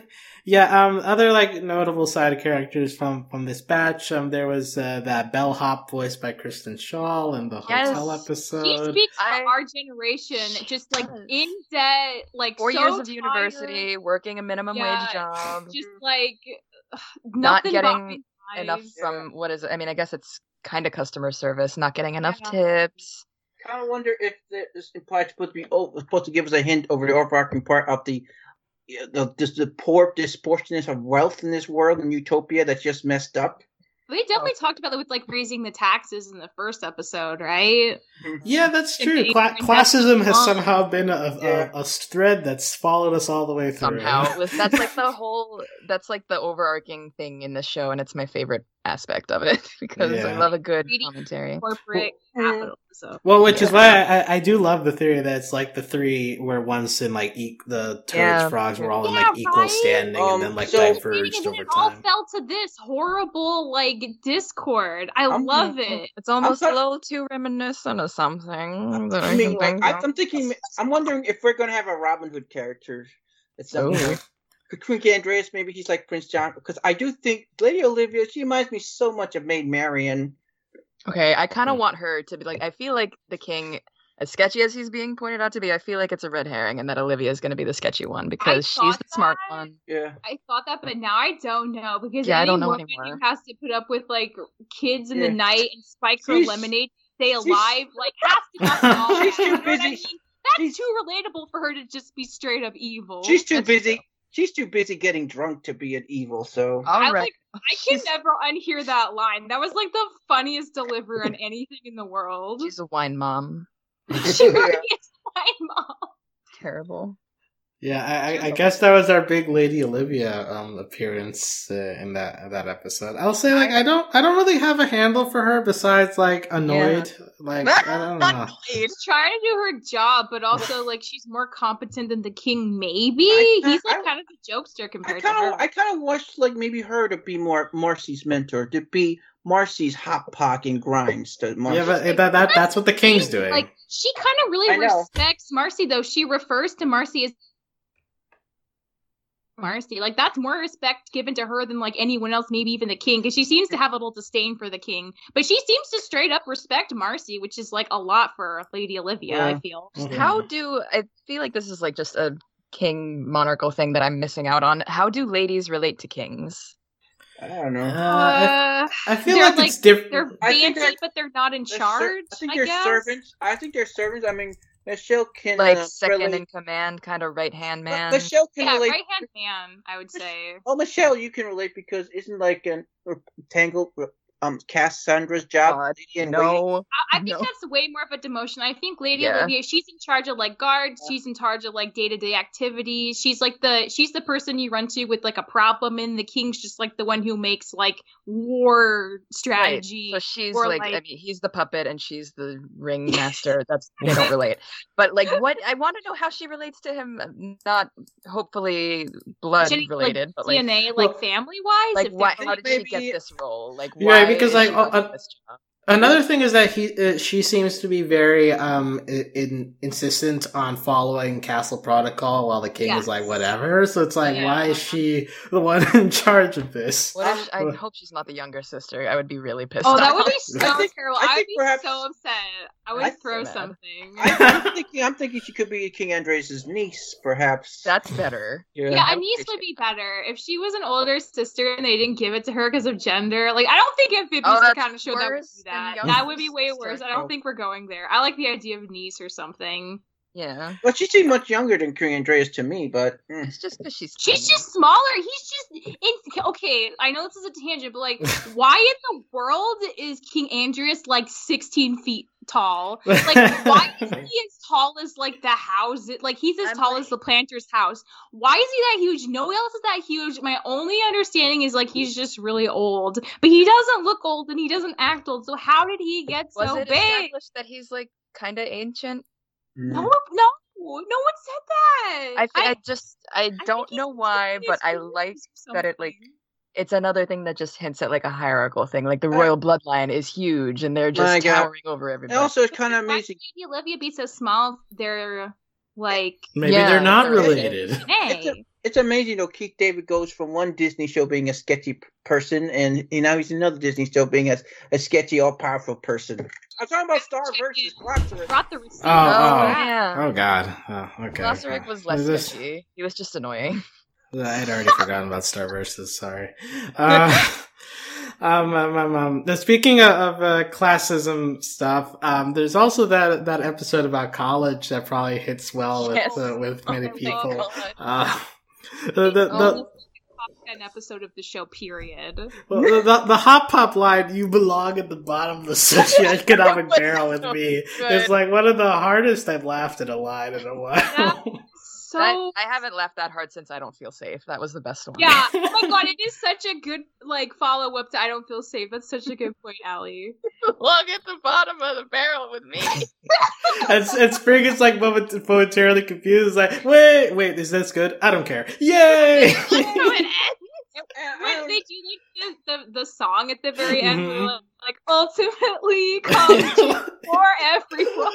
yeah, um, other like notable side characters from from this batch. Um, there was uh, that bellhop voiced by Kristen Shaw in the Yes. hotel She episode. speaks I- for our generation, just like in debt, like Four so years of tired, university, working a minimum Yeah, wage job, just like Not getting enough lives. from what is it? I mean, I guess it's kind of customer service, not getting enough Yeah. tips. Kind of wonder if this implied supposed to be oh, supposed to give us a hint over the overarching part of the yeah, the just the poor disproportionate of wealth in this world in Newtopia that's just messed up. We definitely talked about it with like raising the taxes in the first episode, right? Mm-hmm. Yeah, that's true. Cla- classism has the somehow been a, Yeah. a, a thread that's followed us all the way through. Somehow, was that's like the whole. That's like the overarching thing in this show, and it's my favorite aspect of it because I love a good commentary. corporate Well, capital. Well, which is why I, I do love the theory that it's like the three were once in like e- the toads, Yeah. frogs were all in Yeah, like equal right? standing Um, and then like so- diverged and then over it all fell to this horrible like discord. I I'm- love it. It's almost thought- a little too reminiscent of something. I, I mean, can like think I, of. I'm thinking, I'm wondering if we're gonna have a Robin Hood character. At some Ooh. point. Could Queen Andrias maybe he's like Prince John because I do think Lady Olivia she reminds me so much of Maid Marian. Okay, I kind of Mm. want her to be like. I feel like the king, as sketchy as he's being pointed out to be, I feel like it's a red herring, and that Olivia is going to be the sketchy one because she's thought the smart one. Yeah, I thought that, but now I don't know because Yeah, I any don't know woman anymore. who has to put up with like kids in Yeah. the night and spike her She's- lemonade, stay alive, like has to have all. She's too You I busy. mean? That's She's- too relatable for her to just be straight up evil. she's too That's busy. true. She's too busy getting drunk to be an evil. So All I right. like. I can never unhear that line. That was like the funniest delivery on anything in the world. She's a wine mom. She really is my mom. Terrible. Yeah, I, I, I guess that was our big Lady Olivia um, appearance uh, in that that episode. I'll say like I don't I don't really have a handle for her besides like annoyed. Like I don't know. Annoyed. She's trying to do her job, but also like she's more competent than the king. Maybe I- he's like I- kind of a jokester I compared to her. I kind of watched like maybe her to be more Marcy's mentor to be Marcy's Hop Pop and grinds to Marcy. Yeah, but that, that that's what the king's doing. Like she kind of really respects Marcy, though. She refers to Marcy as Marcy. Like that's more respect given to her than like anyone else, maybe even the king, because she seems to have a little disdain for the king. But she seems to straight up respect Marcy, which is like a lot for Lady Olivia. I Yeah. feel. Mhm. How do I feel like this is like just a king monarchical thing that I'm missing out on? How do ladies relate to kings? I don't know. Uh, I, Uh, I feel they're like, it's different. they're I fancy, but they're not in They're ser- charge. I think I they're guess. servants. I think they're servants. I mean, Michelle can Like uh, second relate- in command, kind of right hand but man. Michelle can Yeah, relate. right hand man. I would say. Oh, Michelle, you can relate because isn't like an uh, Tangled um Cassandra's job? God, Lady in Waiting? no. I, I think No. that's way more of a demotion. I think Lady Yeah. Olivia, she's in charge of like guards. Yeah. She's in charge of like day to day activities. She's like the she's the person you run to with like a problem, and the king's just like the one who makes like war Right. strategy. So she's or, like, I mean, he's the puppet and she's the ringmaster. That's they don't relate. But like, what I want to know how she relates to him. Not hopefully blood Should he, related, like, but like, DNA, Well, like family wise. like why? How did she get this role? Like, Yeah, why because, is like, uh, uh, she doing this job? Another thing is that he uh, she seems to be very um in, insistent on following castle protocol while the king is like whatever. So it's like why is she the one in charge of this? What if I hope she's not the younger sister? I would be really pissed. Oh, that off. would be I so think- terrible. I I, would be perhaps- so upset. I would I- throw so something. I, I'm thinking. I'm thinking she could be King Andrias' niece, perhaps. That's better. yeah. Yeah, I a would niece would be better if she was an older sister and they didn't give it to her because of gender. Like, I don't think Amphibia's Oh, the that's kind of show that would worse do than that. That would be way worse. I don't think we're going there. I like the idea of niece or something. Yeah, Well, she seemed much younger than King Andrias to me, but mm. it's just because she's. She's tiny. just smaller. He's just in. Okay, I know this is a tangent, but like, why in the world is King Andrias like 16 feet tall? Like, why is he as tall as like the house? Like, he's as I'm tall like- as the Plantar's house. Why is he that huge? No one else is that huge. My only understanding is like he's just really old, but he doesn't look old and he doesn't act old. So how did he get Was so it big? established that he's like kind of ancient? No, mm. no, no one said that. I, I, just I don't know why, but I like or that it, like, something. It's another thing that just hints at like a hierarchical thing. Like the royal bloodline is huge, and they're just God. towering over And everybody. also, it's kind of Why amazing. would Lady Olivia be so small? They're like, Maybe Yeah, they're not they're related. hey, It's amazing though. Keith David goes from one Disney show being a sketchy p- person, and you know he's another Disney show being a, a sketchy, all-powerful person. I'm talking about Star versus Roxas. brought the receipt. Oh, oh. yeah. Oh God. Oh, okay. Glossaryck was less this- sketchy. He was just annoying. I had already forgotten about Star Versus. Sorry. Uh, um, um, um, um, now speaking of, of uh, classism stuff, um, there's also that that episode about college that probably hits well with Yes. uh, with many Oh people. Uh, the, the, Oh, the, this is the top 10 episode of the show, period. well, the, the, the Hop Pop line, you belong at the bottom of the socioeconomic barrel with me. It's Good. like one of the hardest I've laughed at a line in a while. So That- I haven't laughed that hard since I don't feel safe. That was the best one. yeah. Oh my god, it is such a good like follow up to I don't feel safe. That's such a good point, Allie. Look at the bottom of the barrel with me. and, and Sprig is like moment, momentarily confused. Like, wait, wait, is this good? I don't care. Yay! So it ends. When they do like the, the, the song at the very end, where, Mhm. like, like ultimately college for everyone.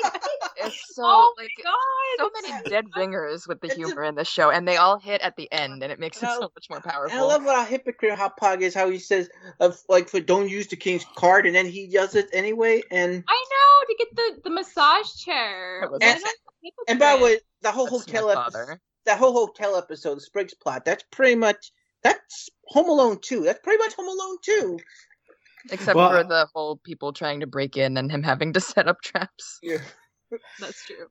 It's so oh like my god! so many dead ringers with the It's a- humor in the show, and they all hit at the end, and it makes it I- so much more powerful. I love what a hypocrite Hop Pop is. How he says, of like, for don't use the king's card, and then he does it anyway. And I know to get the the massage chair. That was What awesome. a and by the way, the whole That's hotel episode, father. that whole hotel episode, the Sprig's plot, that's pretty much that's Home Alone two. That's pretty much Home Alone two. Except Well, for the whole people trying to break in and him having to set up traps. Yeah. that's true.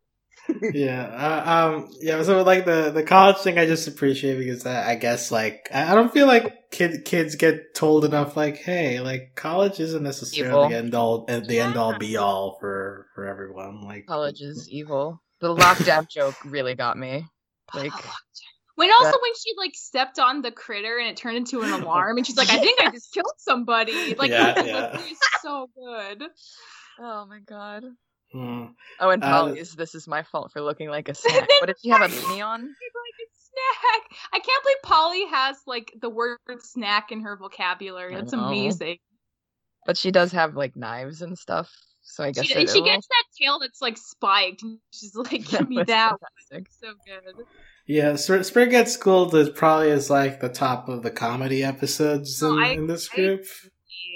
yeah, uh, um, yeah. So like the the college thing, I just appreciate because I, I guess like I I don't feel like kid kids get told enough. Like, hey, like college isn't necessarily Evil. the end all uh, the end all be all for for everyone. Like College is evil. The lockdown joke really got me. Like, When also That- when she like stepped on the critter and it turned into an alarm, and she's like, "I think I just killed somebody." Like, Yeah, yeah. so good. oh my god. hmm. Oh, and Uh, Polly's "This is my fault for looking like a snack." What did she have a beanie on? She's like a snack. I can't believe Polly has like the word snack in her vocabulary. I That's amazing. But she does have like knives and stuff. So I guess She, she gets that tail that's like spiked, and she's like, That "Give me was that." fantastic. So good. Yeah, Spr- Spring at School is probably is like the top of the comedy episodes No, in, I- in this group.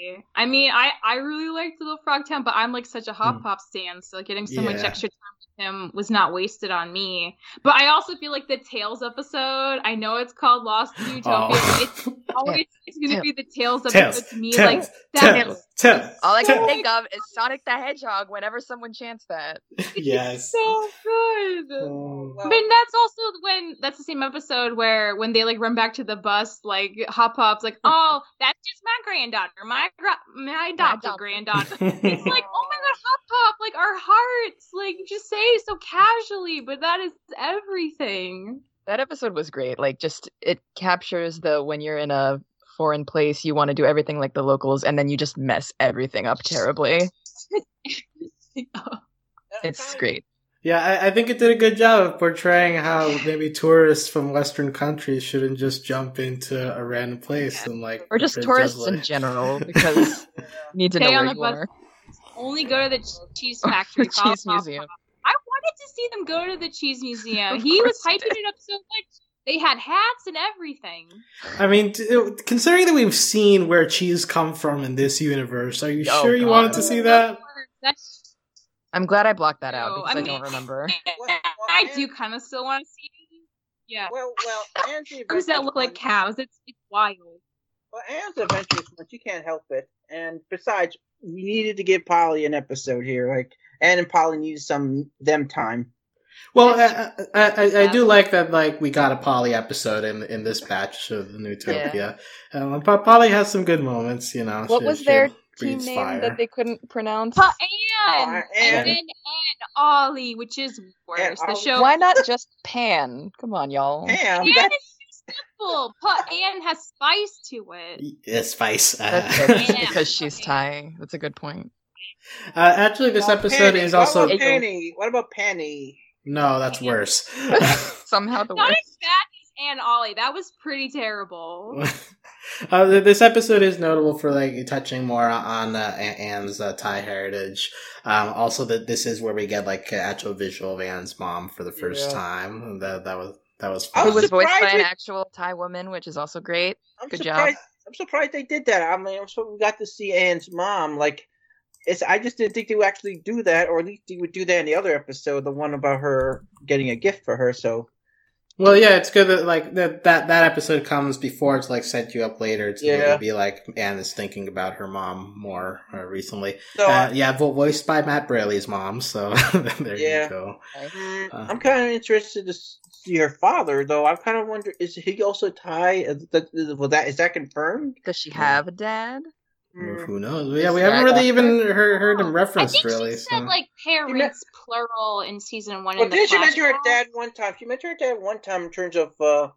Yeah. I mean, I I really liked Little Frog Town, but I'm like such a Hop Hmm. Pop stan, so like, getting so much extra time with him was not wasted on me. But I also feel like the Tails episode. I know it's called Lost in Newtopia. Oh. It's always it's gonna Tails. be the Tails Tails, episode to me. Tails, like that Tails, Tails, All I can Tails. think of is Sonic the Hedgehog whenever someone chants that. Yes. so good. Um, But that's also when that's the same episode where when they like run back to the bus, like Hop Pop's like, "Oh, that's just my granddaughter, my gra- my adopted adopted. granddaughter." It's like, oh my god, Hop Pop, like our hearts, like you just say so casually, but that is everything. That episode was great. Like, just it captures the when you're in a foreign place, you want to do everything like the locals, and then you just mess everything up terribly. It's great. Yeah, I, I think it did a good job of portraying how maybe tourists from Western countries shouldn't just jump into a random place and like, Or just it's tourists in general, because you need to know Stay where the you bus. are. Only go to the cheese factory. follow cheese museum. I wanted to see them go to the cheese museum. He was course you hyping it up so much. They had hats and everything. I mean, t- uh, considering that we've seen where cheese come from in this universe, are you Oh, sure you wanted to see that? That's I'm glad I blocked that out because I I, don't remember. Well, well, I do kind of still want to see. Yeah, Well, well, Anne's the those that look like cows. It's it's wild. Well, Anne's Adventures but you can't help it. And besides, we needed to give Polly an episode here. Like, Anne and Polly needed some them time. Well, I, I, I, I do like that. Like we got a Polly episode in in this batch of the Newtopia. Um, but Polly has some good moments. You know, What She- was she their Team name fire. that they couldn't pronounce. Pa Anne, Uh, and then Anne Ollie, which is worse. The show Why not just Pan? Come on, y'all. Damn, Anne that, is too simple. Pa Anne has spice to it. Yes, Spice. Uh, it, Yeah. because she's Thai. That's a good point. uh, actually, this Well, episode Penny. is What also about Penny? What about Penny? No. That's worse. Somehow the Not worst. as bad as Anne Ollie. That was pretty terrible. uh, this episode is notable for like touching more on uh, Anne's uh, Thai heritage. Um, also, that this is where we get like an actual visual of Anne's mom for the first Yeah. time. That that was that was I Who was was voiced by surprised an actual Thai woman, which is also great. I'm Good job. surprised. I'm surprised they did that. I mean, I'm so we got to see Anne's mom. Like, it's. I just didn't think they would actually do that, or at least they would do that in the other episode, the one about her getting a gift for her. So Well, yeah, it's good that like that that that episode comes before it's like set you up later to Yeah. be like Anne is thinking about her mom more uh, recently. So Uh, yeah, voiced by Matt Braly's mom. So there Yeah. you go. mm, uh, I'm kind of interested to s- see her father, though. I kind of wonder is he also Thai? Is that, is, well, that is that confirmed? Does she have a dad? Mm. Who knows? Yeah, we haven't really even heard, heard him I referenced think really. she said so. like parents plural in season one. Well, didn't she mention her dad one time? She mentioned her dad one time in terms of uh,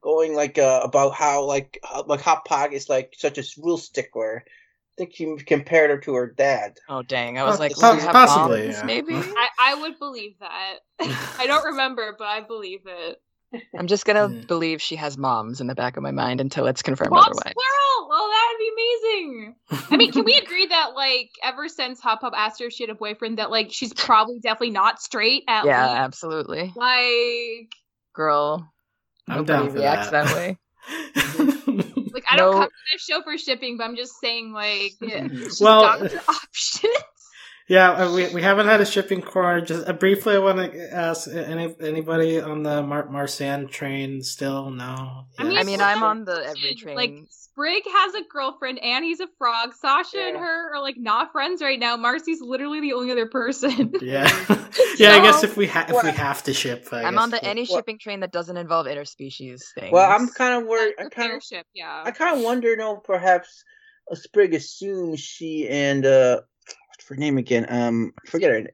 going like uh, about how like how, like how Pog is like such a rule stickler. I think she compared her to her dad. Oh dang! I was like, poss- "Will you have possibly, bombs, yeah. maybe. I, I would believe that. I don't remember, but I believe it. I'm just gonna Yeah. believe she has moms in the back of my mind until it's confirmed Mom's otherwise. plural. Oh, that'd be amazing. I mean, can we agree that like ever since Hop Pop asked her if she had a boyfriend, that like she's probably definitely not straight at Yeah, least. absolutely. Like, Girl, I'm nobody down for reacts that. that way. like I don't No. come to this show for shipping, but I'm just saying, like, she's Well- got her options. Yeah, uh, we we haven't had a shipping corner. Just uh, briefly, I want to ask uh, any anybody on the Mar- Marcanne train still? No. I mean, I mean I'm on the every train. Like Sprig has a girlfriend, Annie's a frog. Sasha and her are like not friends right now. Marcy's literally the only other person. yeah, yeah. I guess if we ha- if we have to ship, I I'm guess on the we'll- any Well- shipping train that doesn't involve interspecies things. Well, I'm kind of worried. I kind of ship, yeah. I kind of wonder, though, perhaps uh, Sprig assumes she and uh, what's her name again? Um, forget her. name.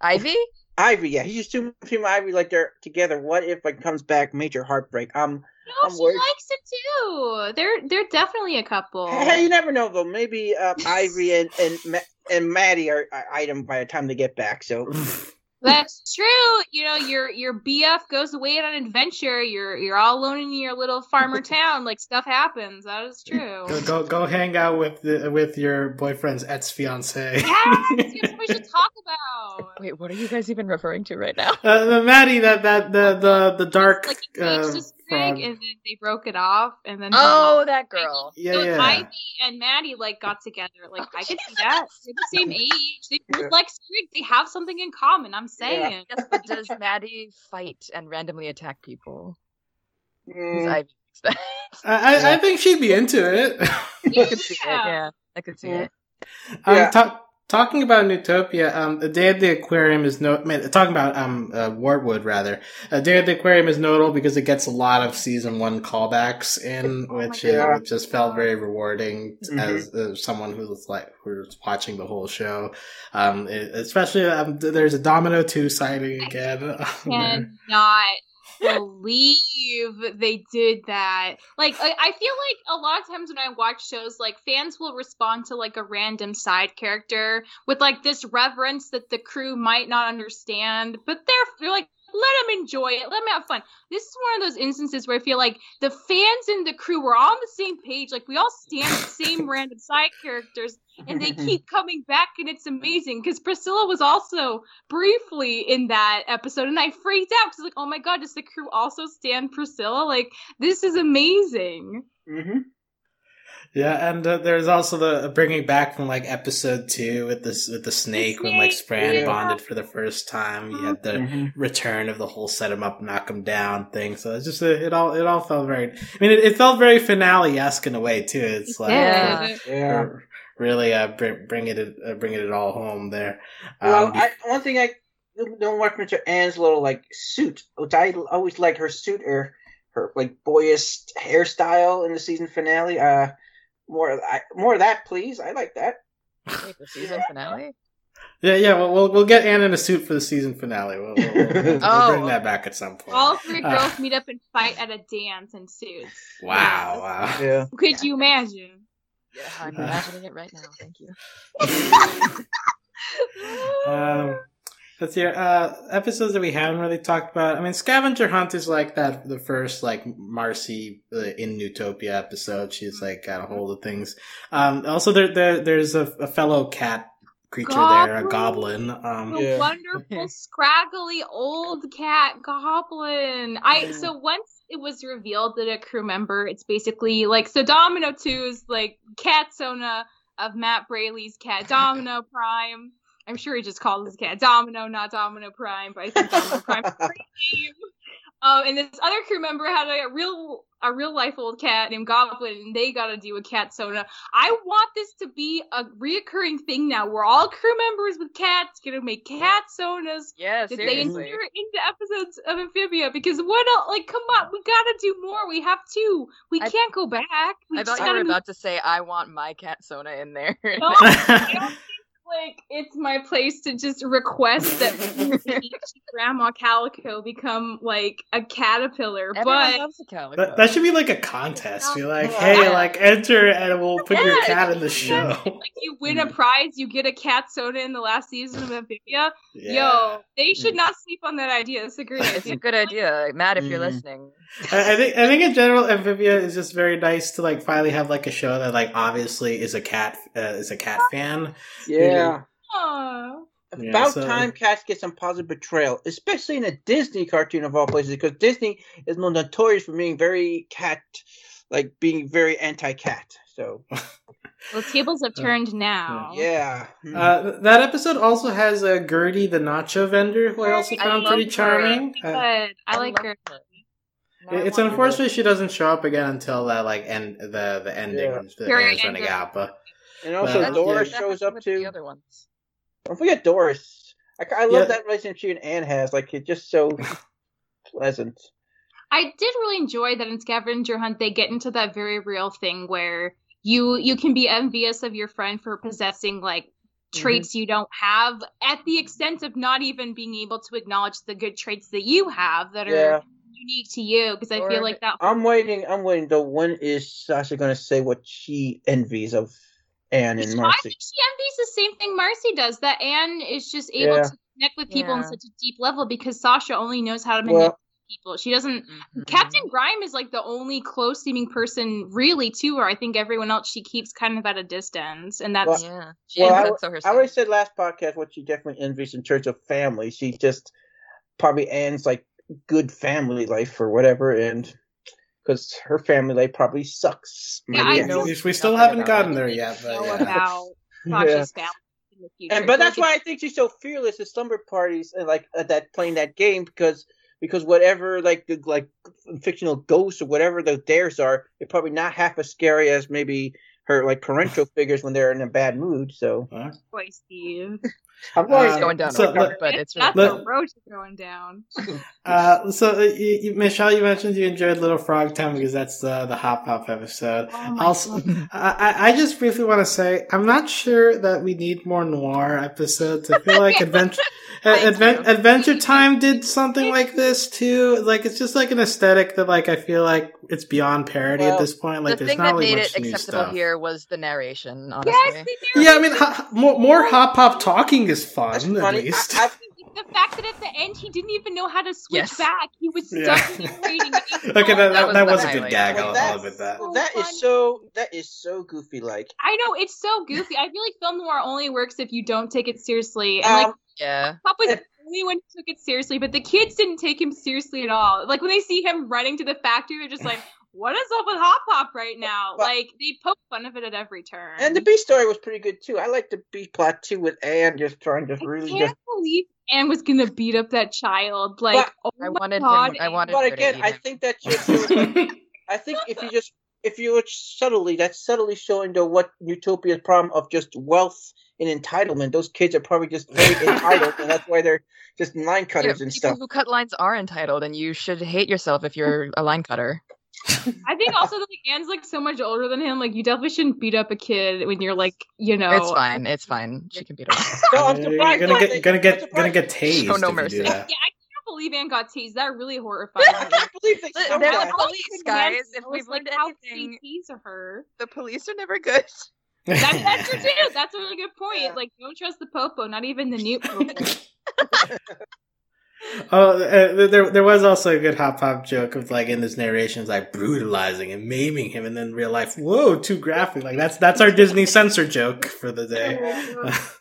Ivy. Ivy. Yeah, he assumes she and Ivy like they're together. What if it comes back major heartbreak? Um, No, I'm she worried. likes it too. They're they're definitely a couple. hey, you never know though. Maybe uh, Ivy and and Ma- and Maddie are, are item by the time they get back. So That's true. You know, your your BF goes away on an adventure. You're you're all alone in your little farmer town. Like stuff happens. That is true. Go, go go hang out with the, with your boyfriend's ex fiance. Yes, yes, we should talk about. Wait, what are you guys even referring to right now? uh, the Maddie, that that the the the dark Like uh, engaged to Sprig, and then they broke it off, and then Oh, that girl. Yeah, so yeah. Ivy and Maddie like got together. Like I could see that. They're the same age. They Yeah. like Sprig. They have something in common. I'm saying. Yes, but does Maddie fight and randomly attack people? mm, Ivy likes that. I, I, I think she'd be into it. I could see it. Yeah. Yeah, I could see Yeah. it. Um, Yeah. ta- talking about Newtopia, um, the Day at the Aquarium is no. I mean, talking about um, uh, Wartwood rather. A Day of the Aquarium is notable because it gets a lot of season one callbacks in, Oh which God. uh, just felt very rewarding Mhm. as uh, someone who was like who's watching the whole show. Um, it- especially um, there's a Domino two sighting again. cannot believe they did that. Like, I, I feel like a lot of times when I watch shows, like fans will respond to like a random side character with like this reverence that the crew might not understand, but they're they're like. Let them enjoy it. Let them have fun. This is one of those instances where I feel like the fans and the crew were all on the same page. Like we all stand the same random side characters, and they keep coming back and it's amazing because priscilla was also briefly in that episode and i freaked out because like oh my god does the crew also stand priscilla like this is amazing mhm. Yeah, and uh, there's also the bringing back from like episode two with this with the snake when like snake, Spranne yeah. bonded for the first time. You had the Mhm. return of the whole set him up, knock him down thing. So it's just a, it all it all felt very. I mean, it, it felt very finale esque in a way too. It's like Yeah. uh, yeah. really uh, bring, bringing it uh, bringing it all home there. Well, Um, I, one thing I don't like Mr. Anne's little like suit, which I always like her suit or her like boyish hairstyle in the season finale. Uh, more I, more of that, please. I like that. Wait, the season finale? yeah, yeah. Well, we'll we'll get Anne in a suit for the season finale. We'll, we'll, we'll, we'll Oh. bring that back at some point. all three Uh. girls meet up and fight at a dance in suits wow, wow. Yeah. could you imagine Yeah, I'm imagining it right now. Thank you. Um, let's hear uh, episodes that we haven't really talked about. I mean, Scavenger Hunt is like that. The first like Marcy uh, in Newtopia episode. She's like got a hold of things. Um, also, there, there there's a, a fellow cat creature there, a goblin. Um, the Yeah. wonderful scraggly old cat goblin i so once it was revealed that a crew member it's basically like so domino 2 is like cat sona of matt braly's cat domino prime i'm sure he just called his cat domino not domino prime but i think domino prime is a great name Um, and this other crew member had a real a real life old cat named Goblin, and they got to do a cat sona. I want this to be a reoccurring thing now, where all crew members with cats gonna make cat sonas Yeah, that they seriously. insert into episodes of Amphibia. Because what else? Like, come on, we gotta do more. We have to. We I- can't go back. We I thought you were gotta about to say I want my cat Sona in there. No, I don't think like it's my place to just request that Grandma Calico become like a caterpillar, Everyone but loves a calico. That, that should be like a contest. Be like, Yeah. hey, like enter and we'll put your cat in the show. like you win a prize, you get a cat sona in the last season of Amphibia. Yeah. Yo, they should not sleep on that idea. It's a great it's idea. a good idea, Matt. If you're Mhm. listening, I, I think I think in general, Amphibia is just very nice to like finally have like a show that like obviously is a cat uh, is a cat fan. Yeah. Aw. Yeah, About so- time cats get some positive betrayal, especially in a Disney cartoon of all places, because Disney is more notorious for being very cat, like being very anti-cat. So Well, tables have turned now. yeah, Uh, that episode also has uh, Gertie, the nacho vendor, who I also found love pretty her. charming. Good. Uh, I like love her. Now it's want unfortunate she doesn't show up again until that like end the the ending Yeah. when the Very Anne's end running of- out. But and also But- Doris That shows up too. The other ones. Don't forget Doris. I, I love Yeah. that relationship she and Anne has. Like it's just so pleasant. I did really enjoy that in Scavenger Hunt they get into that very real thing where you you can be envious of your friend for possessing like Mm-hmm. traits you don't have at the extent of not even being able to acknowledge the good traits that you have that are unique to you because I Or- feel like that I'm waiting. I'm waiting. Though when is Sasha going to say what she envies of Anne and I Marcy? think she envies the same thing Marcy does that Anne is just able Yeah. to connect with people on such a deep level because Sasha only knows how to manipulate Well, people she doesn't Mhm. Captain Grime is like the only close seeming person really to her. I think everyone else she keeps kind of at a distance, and that's Yeah, she Well, well, I- said so I already said last podcast what she definitely envies in terms of family. She just probably Anne's like good family life or whatever, and because her family life probably sucks. Yeah, I know. we, we still Nothing haven't gotten there yet. But yeah. about Yeah. Family in the future. And but that's why I think she's so fearless at slumber parties and like at that playing that game because because whatever like the like fictional ghosts or whatever those dares are, they're probably not half as scary as maybe her like parental figures when they're in a bad mood. So Huh? it's boy, Steve. I'm Uh, going It's going down so a road, but it's that's really let- the road you're going down. Uh, so, uh, you, you, Michelle, you mentioned you enjoyed Little Frog Town because that's the the Hop Pop episode. Oh Also, I, I- I just briefly want to say I'm not sure that we need more noir episodes. I feel like Adventure Thank Advent. Adventure Time did something like this too. Like it's just like an aesthetic that like I feel like it's beyond parody at this point. Like the there's thing not that really made it new acceptable here was the narration. Honestly, Yes, the Yeah, I mean, ha- more, more Hop Pop talking is fun That's at funny. least. I, I, the fact that at the end he didn't even know how to switch Yes. back. He was Yeah. stuck narrating. okay, that, that, was that the was a good gag. Well, I'll, that- admit that. So that funny. is so that is so goofy. Like I know it's so goofy. I feel like film noir only works if you don't take it seriously. And like um, yeah. Pop was the only one who took it seriously, but the kids didn't take him seriously at all. Like when they see him running to the factory, they're just like, "What is up with Hop Pop right now?" But- like they poke fun of it at every turn. and the B story was pretty good too. I like the B plot too with Anne just trying to I really can't just. believe Anne was gonna beat up that child. Like, But- oh I my wanted him- I wanted- But her to again, I him. think that just I think if you just if you look subtly, that's subtly showing the what Newtopia's problem of just wealth and entitlement. Those kids are probably just very entitled, and that's why they're just line Yeah, cutters and people stuff. who cut lines are entitled, and you should hate yourself if you're a line cutter. I think also that like Anne's like so much older than him. Like you definitely shouldn't beat up a kid when you're like, you know. It's fine. It's fine. She can beat him. So I'm You're surprised. gonna why get they- gonna I'm get gonna get tased oh, Show no mercy. Yeah, I can't believe Anne got teased. That really horrified I me. can't believe they They're the police, guys. If we've was like, learned how could anything- they tease her? The police are never good. That, that's true too. That's a really good point. Yeah. Like, don't trust the popo, not even the new popo. Oh, uh, there there was also a good hop pop joke of like in this narration, like brutalizing and maiming him, and then real life, whoa, too graphic. Like that's that's our Disney censor joke for the day.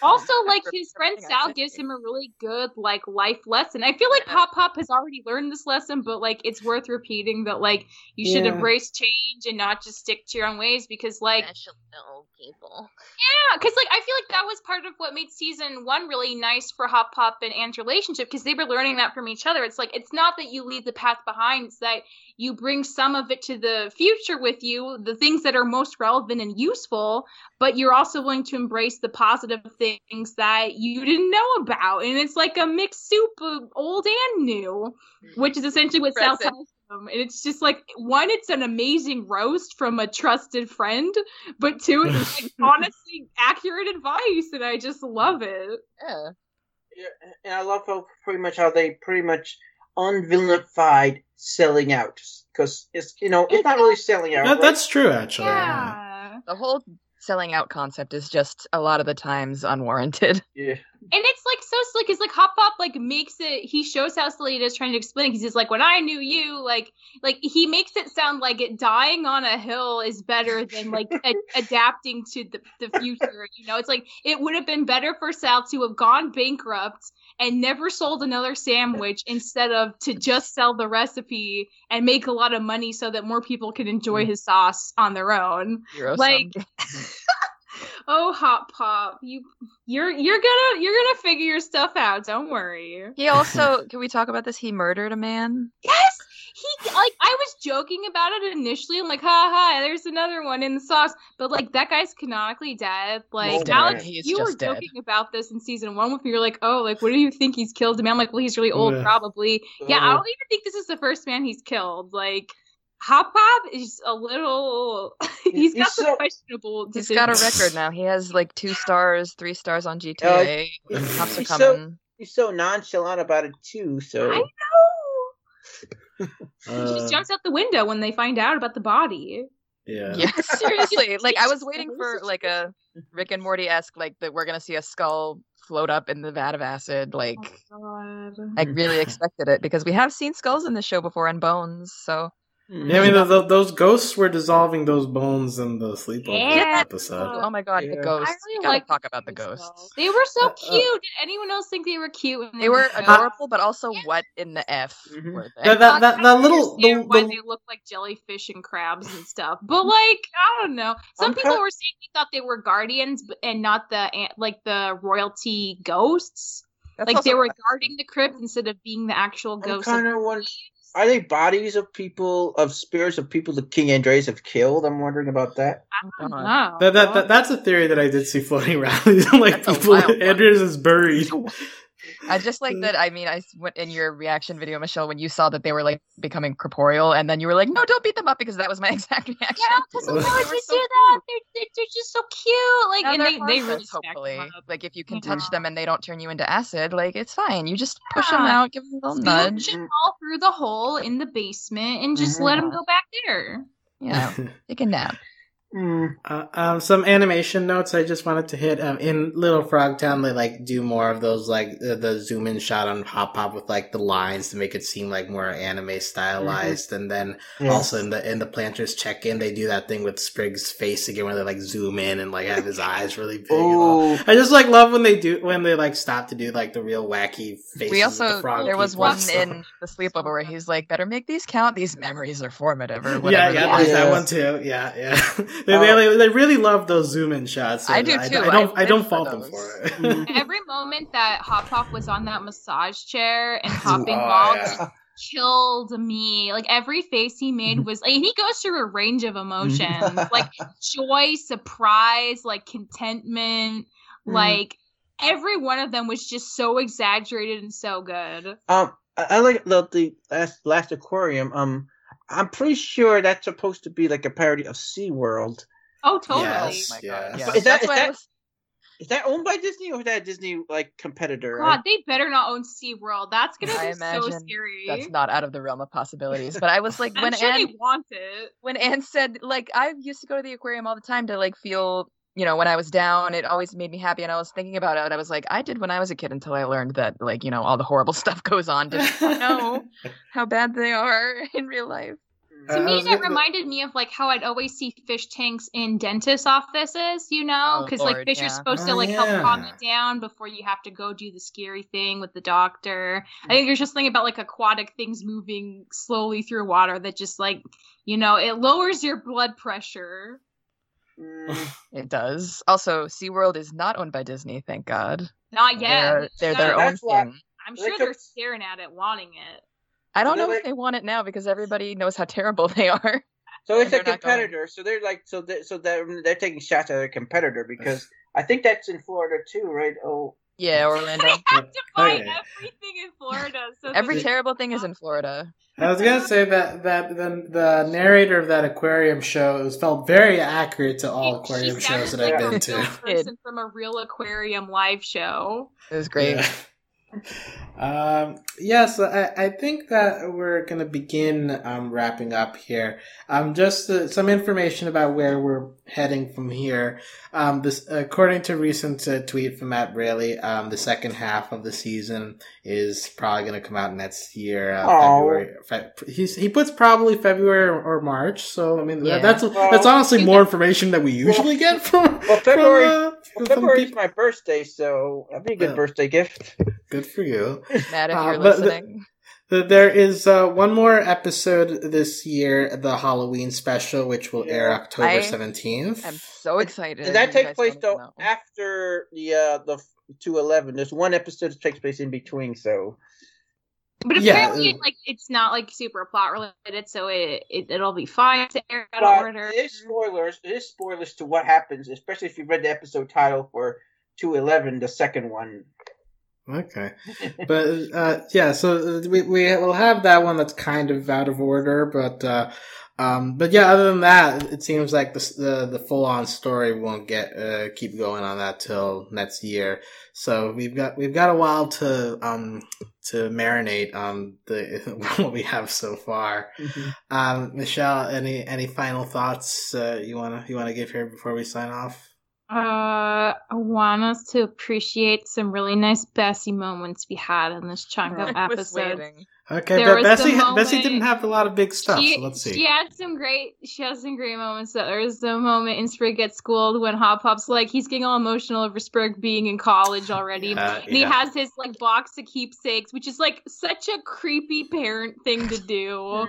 Also, like his friend Sal gives him a really good like life lesson. I feel like Yeah. Hop Pop has already learned this lesson, but like it's worth repeating that like you should Yeah. embrace change and not just stick to your own ways because like old people. yeah, because like I feel like that was part of what made season one really nice for Hop Pop and Anne's relationship because they were learning that from each other. It's like it's not that you leave the path behind; it's that you bring some of it to the future with you, the things that are most relevant and useful, but you're also willing to embrace the positive things that you didn't know about. And it's like a mixed soup of old and new, mm-hmm. which is essentially what Sal Present. tells them. And it's just like one, it's an amazing roast from a trusted friend, but two, it's like honestly accurate advice, and I just love it. Yeah. Yeah, and I love how pretty much how they pretty much unvillanified selling out because it's you know it's not really selling out. That, right? that's true, actually. yeah. Yeah. The whole selling out concept is just a lot of the times unwarranted. yeah. And it's like so slick. It's like Hop Pop like makes it. He shows how silly it is trying to explain. Because he's like, when I knew you, like, like he makes it sound like it dying on a hill is better than like a- adapting to the the future. You know, it's like it would have been better for Sal to have gone bankrupt and never sold another sandwich instead of to just sell the recipe and make a lot of money so that more people can enjoy mm. his sauce on their own. Like-. Oh, Hop Pop, you you're you're gonna you're gonna figure your stuff out. Don't worry. he also can we talk about this? He murdered a man. Yes, he like I was joking about it initially. I'm like, ha ha, there's another one in the sauce. But like that guy's canonically dead. Like He's. Alex, He you were just dead. joking about this in season one with me. You're like, oh, like what do you think he's killed a man? I'm like, well, he's really old, Yeah. probably. Yeah, I uh-huh. don't even think this is the first man he's killed. Like. Hop Pop is a little. he's got He's some so- He's questionable. got a record now. He has like two stars, three stars on GTA. he's- Cops are he's so- He's so nonchalant about it too. So I know. He Uh, just jumps out the window when they find out about the body. yeah. Yeah, seriously. Like I was waiting for like a Rick and Morty esque, like that we're gonna see a skull float up in the vat of acid. Like Oh, God. I really expected it because we have seen skulls in the show before and bones. So Yeah, I mean, the, the, those ghosts were dissolving those bones in the sleepover Yeah. episode. oh my god, Yeah. the ghosts. I You really gotta like talk about the these ghosts. skulls. They were so Uh, uh, cute. Did anyone else think they were cute? when They were shown? adorable, but also what in the f Mhm. were they? That, that, that, that little. understand The, why the, they look like jellyfish and crabs and stuff, but like I don't know. Some I'm people kind- were saying they thought they were guardians and not the like the royalty ghosts. That's like they were guarding the crypt instead of being the actual I'm ghosts. of kind of the wondering. leaves. Are they bodies of people of spirits of people that King Andrias have killed? I'm wondering about that. Oh, I don't know. that, that, that, that's a theory that I did see floating around. like, That's people, wild is buried. I just like that. I mean, I went in your reaction video, Michelle, when you saw that they were like becoming corporeal, and then you were like, "No, don't beat them up," because that was my exact reaction. Yeah, because Well, why they would were you so do that? They're, they're, they're just so cute. Like, Now and they're they, they really hopefully. Like if you can Mhm. touch them and they don't turn you into acid, like it's fine. You just push them out, give them a little Scooch nudge. all through the hole in the basement and just let 'em let them Mhm. go back there. Yeah, take a nap. Hmm. Uh, um, some animation notes I just wanted to hit. Um, in Little Frog Town, they like do more of those like the, the zoom in shot on Hop Pop with like the lines to make it seem like more anime stylized. And then Yes. also in the in the Plantars check in, they do that thing with Sprig's face again, where they like zoom in and like have his eyes really big. Oh, I just like love when they do when they like stop to do like the real wacky faces. We of also the frog there was people one and stuff. in the sleepover where he's like, "Better make these count. These memories are formative." Or Yeah, whatever. yeah, the there's that one too. Yeah, yeah. they, Uh, they, they really love those zoom in shots. I do too. I, I don't I, live don't for fault them for it. Mhm. Every moment that Hop Pop was on that massage chair and Oh, hopping ball yeah. just killed me. Like every face he made was like he goes through a range of emotions, like joy, surprise, like contentment, Mhm. like every one of them was just so exaggerated and so good. Um, I, I like the the last last aquarium. Um, I'm pretty sure that's supposed to be like a parody of SeaWorld. Oh, totally. Yes. Oh my Yeah. god! Yeah, is that- that's is why I that- was- Is that owned by Disney or is that a Disney like competitor? God, they better not own SeaWorld. That's gonna I be so scary. that's not out of the realm of possibilities. But I was like, when sure Anne they want it. when Anne said, like, I used to go to the aquarium all the time to like feel, you know, when I was down, it always made me happy. And I was thinking about it. I was like, I did when I was a kid until I learned that, like, you know, all the horrible stuff goes on. Didn't know how bad they are in real life. Uh, To me, was that gonna- reminded me of like how I'd always see fish tanks in dentist offices, you know, Oh, because like fish yeah. are supposed Oh, to like help calm yeah. you down before you have to go do the scary thing with the doctor. I think there's just something about like aquatic things moving slowly through water that just like you know it lowers your blood pressure. Mm, It does. Also, SeaWorld is not owned by Disney, thank God. Not yet. They're, they're their own That's why- thing. I'm They sure they're staring at it, wanting it. I don't they're know like- if they want it now because everybody knows how terrible they are. so it's a competitor. So they're like, so they, so they're they're taking shots at their competitor because I think that's in Florida too, right? Oh, Yeah, Orlando. They have to buy Okay. everything in Florida. So Every that- terrible thing is in Florida. I was gonna say that that the, the narrator of that aquarium show was felt very accurate to all She- aquarium shows sounded that I've been to. person from a real aquarium live show. It was great. Yeah. Um, yes, I, I think that we're going to begin um, wrapping up here. Um, just uh, some information about where we're heading from here. Um, this, according to recent uh, tweet from Matt Braly, um, the second half of the season is probably going to come out next year, uh, February. Fe- he's, he puts probably February or, or March. So I mean, Yeah. that's that's honestly more information that we usually get from. Well, February- from, uh, well, February is my birthday, so that'd be a good Yeah. birthday gift. Good for you. Matt, if Uh, you're but the- listening. Th- There is uh, one more episode this year, the Halloween special, which will air October seventeenth. I'm so excited. And that You takes place though know. after the uh the two eleven. There's one episode that takes place in between, so But Yeah, apparently, uh, like it's not like super plot related, so it, it it'll be fine to air out of but order. it is spoilers. It is spoilers to what happens, especially if you read the episode title for two eleven, the second one. Okay, but uh, yeah, so uh, we we will have that one that's kind of out of order, but uh, um, but yeah, other than that, it seems like the the, the full on story won't get uh, keep going on that till next year. So we've got we've got a while to um to marinate on the what we have so far. Um, Michelle, any any final thoughts uh, you wanna you wanna give here before we sign off? Uh, I want us to appreciate some really nice Bessie moments we had in this chunk of waiting. Okay, There but Bessie the Bessie didn't have a lot of big stuff. She, so let's see. she had some great she has some great moments. So there was the moment in Sprig gets schooled when Hop Pop's like he's getting all emotional over Sprig being in college already. Uh, And he has his like box of keepsakes, which is like such a creepy parent thing to do.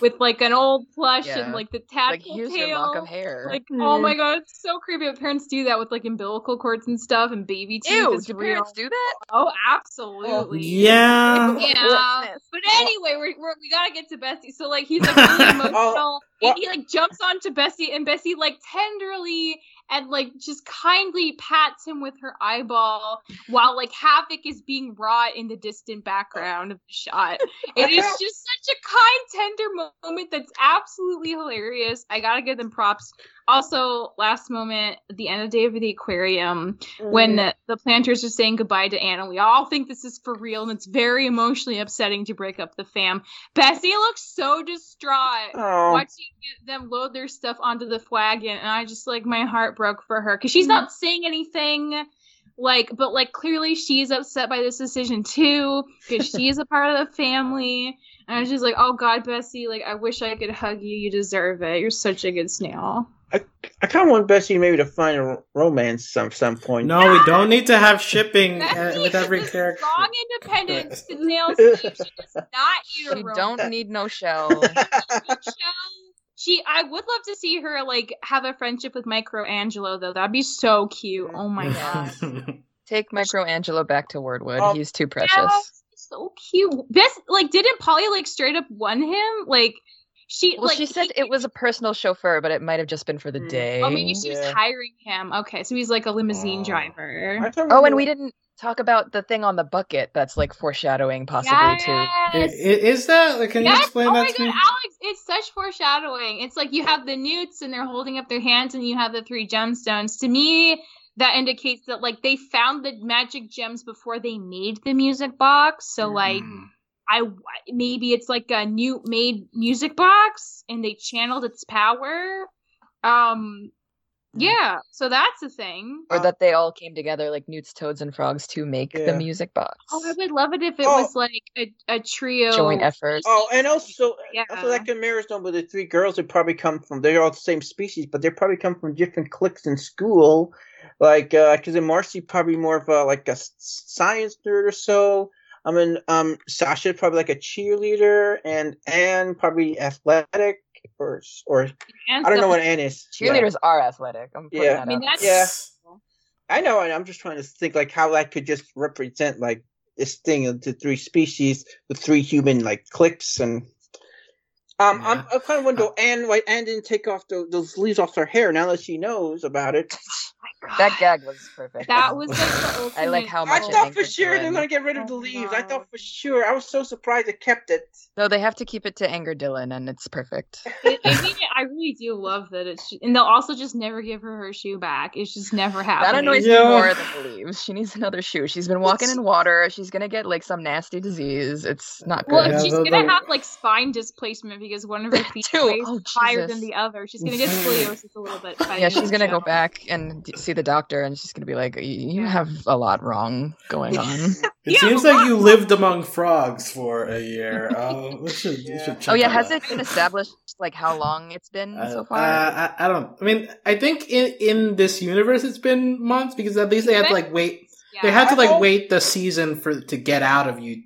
with like an old plush Yeah. and like the Like, tadpole here's tail. your lock of hair. Like, oh my god, it's so creepy. when Parents do that with like umbilical cords and stuff and baby teeth. Ew, is do real. parents do that? Oh, absolutely. Yeah. Yeah. But anyway, we're, we're, we gotta get to Bessie. So like he's like really emotional. and he like jumps onto Bessie, and Bessie like tenderly and like just kindly pats him with her eyeball while like havoc is being wrought in the distant background of the shot. It is just such a kind, tender moment that's absolutely hilarious. I gotta give them props. Also, last moment, the end of Day of the Aquarium, when the, the plantars are saying goodbye to Anna. We all think this is for real, and it's very emotionally upsetting to break up the fam. Bessie looks so distraught Oh, watching them load their stuff onto the wagon, and I just like my heart broke for her because she's not saying anything. Like, but like clearly she's upset by this decision too because she is a part of the family. And I was just like, oh God, Bessie, like I wish I could hug you. You deserve it. You're such a good snail. I kind of want Bessie maybe to find a romance some some point. No, we don't need to have shipping uh, with every is a character. strong independent snail Steve. She does not need a She romance. don't need no shell. show. She, I would love to see her like have a friendship with Microangelo though. That'd be so cute. Oh my god, Take Microangelo back to Wartwood. Oh, He's too precious. Yeah, so cute. This like didn't Polly like straight up won him? Like she, Well, like she said he- it was a personal chauffeur, but it might have just been for the Mm. day. Oh, maybe she was hiring him. Okay, so he's like a limousine Oh. driver. I thought Oh, and we didn't talk about the thing on the bucket that's like foreshadowing possibly too. I- Yes. Is that? like, Can you Yes. explain oh that my to god, me? Alex, it's such foreshadowing. It's like you have the newts and they're holding up their hands and you have the three gemstones. To me, that indicates that like they found the magic gems before they made the music box. So like Mm. I maybe it's like a new made music box and they channeled its power. Um Yeah, so that's a thing. Or Uh, that they all came together like Newts, Toads, and Frogs to make Yeah. the music box. Oh, I would love it if it Oh. was like a, a trio. Joint effort. Oh, and also, Yeah. also that mirrors them with the three girls that probably come from. They're all the same species, but they probably come from different cliques in school. Like, because in Marcy probably more of a like a science nerd or so. I mean, um, Sasha probably like a cheerleader, and Anne probably athletic, or or and I don't know what Anne is. Yeah. Cheerleaders are athletic. I'm putting Yeah. that I mean, that's Yeah. I know, and I'm just trying to think like how that could just represent like this thing of the three species, the three human like cliques, and um, I'm Yeah. I kind of wonder, Anne, why Anne didn't take off the, those leaves off her hair now that she knows about it. That gag was perfect. That was like the ultimate. I like how I much it thought for sure they're gonna get rid of the Oh, leaves. I thought for sure. I was so surprised they kept it. No, they have to keep it to anger Dylan, and it's perfect. I I mean, I really do love that it's, and they'll also just never give her her shoe back. It's just never happens. That annoys Yeah. me more than the leaves. She needs another shoe. She's been walking in water. She's gonna get like some nasty disease. It's not good. Well, Yeah, she's the- gonna the- have like spine displacement because one of her feet is Oh, higher than the other. She's gonna get mm-hmm. scoliosis a little bit. yeah, she's gonna go back and d- see the doctor, and she's gonna be like, "You have a lot wrong going on." It Yeah, seems like you lived among frogs for a year. Oh, we should, we Yeah. should check oh yeah, has that. it been established like how long it's been Uh, so far? Uh, I, I don't. I mean, I think in in this universe it's been months because at least they had to like wait. They Yeah. had to like hope- wait the season for to get out of you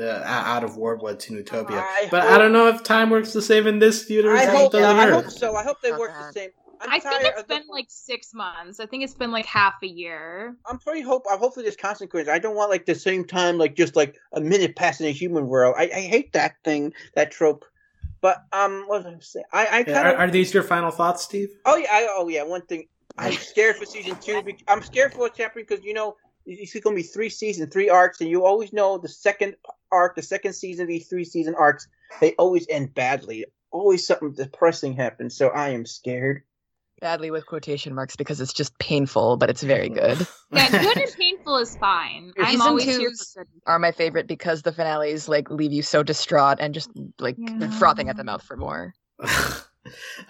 uh, out of Wartwood to Newtopia. I but I don't know if time works the same in this universe. I hope. Yeah, I hope so. I hope they Not work bad. the same. I'm I think tired it's of been like six months. I think it's been like half a year. I'm pretty hope. I hopefully there's consequences. I don't want like the same time, like just like a minute passing in a human world. I, I hate that thing, that trope. But um, what was I saying? I I Yeah, kind are, of. are these your final thoughts, Steve? Oh yeah, I, oh yeah. One thing, I'm scared for season two. bec- I'm scared for what's happening because you know it's going to be three seasons, three arcs, and you always know the second arc, the second season of these three season arcs, they always end badly. Always something depressing happens. So I am scared. Badly with quotation marks because it's just painful, but it's very good. Yeah, good and painful is fine. I'm Season always here twos for good. Are my favorite because the finales like leave you so distraught and just like Yeah. frothing at the mouth for more.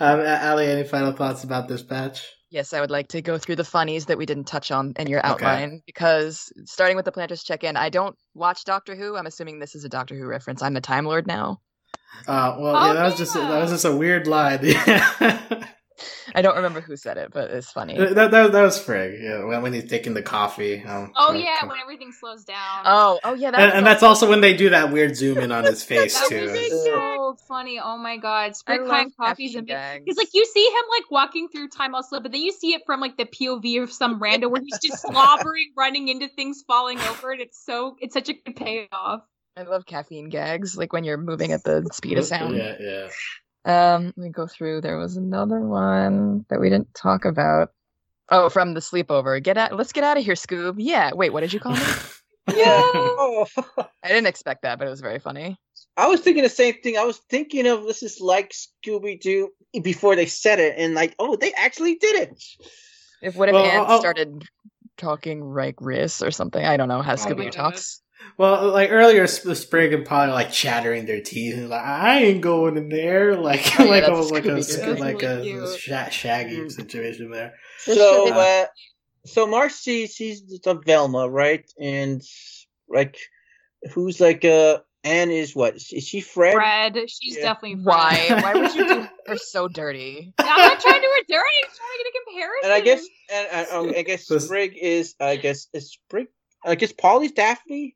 um, Ali, any final thoughts about this batch? Yes, I would like to go through the funnies that we didn't touch on in your Okay. outline because starting with the plantars check in, I don't watch Doctor Who. I'm assuming this is a Doctor Who reference. I'm a Time Lord now. Uh, well, Oh, yeah, that was just that was just a weird line. that, I don't remember who said it, but it's funny. that, that was Sprig. Yeah, when, when he's taking the coffee. Um, Oh to- yeah, to- when everything slows down. Oh, oh yeah, that and, was and that's also when they do that weird zoom in on his face that too. was so funny. Oh my god, I Springtime coffee's caffeine amazing. gags. Because like you see him like walking through time all slow, but then you see it from like the POV of some rando where he's just slobbering, running into things, falling over, and it's so it's such a good payoff. I love caffeine gags, like when you're moving at the speed of sound. Yeah, yeah. Um, let me go through. There was another one that we didn't talk about. Oh, from the sleepover. Get out. Let's get out of here, Scoob. Yeah. Wait, what did you call me? Yeah. Oh. I didn't expect that, but it was very funny. I was thinking the same thing. I was thinking of this is like Scooby Doo before they said it, and like, oh, they actually did it. If what if Well, Ant started talking like Riss or something? I don't know how Scooby my Doo talks. Well, like earlier, Sp- Sprig and Polly like chattering their teeth, and like I ain't going in there, like Oh, yeah, like that's almost like a Scooby-Doo. Like really a cute. sha- shaggy situation there. So, show- uh, so Marcy sees the Velma, right? And like, who's like uh, Anne is what? Is she Fred? Fred, she's Yeah. definitely Fred. Why? Why would you do her so dirty? I'm not trying to do her dirty. I'm trying to get a comparison. And I guess, and, and um, I guess This- Sprig is, I guess, is Sprig. I guess Polly's Daphne,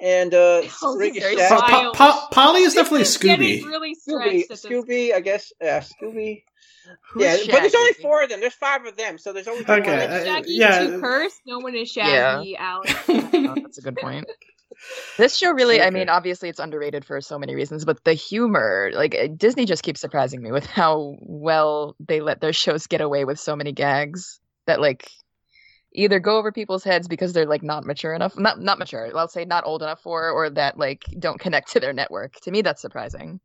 and uh, Oh, Sprig Pa- Shaggy. Pa- Polly is definitely is getting Scooby. Really Scooby, stretched at this Scooby, I guess, yeah, Scooby. Who's yeah, but there's only four of them. There's five of them, so there's only Okay, one. Uh, Shaggy yeah. too cursed, no one is Shaggy, Alex. Oh, that's a good point. This show really, I mean, obviously it's underrated for so many reasons, but the humor, like uh, Disney just keeps surprising me with how well they let their shows get away with so many gags that like either go over people's heads because they're like not mature enough, not not mature, I'll say not old enough for, or that like don't connect to their network. To me, that's surprising.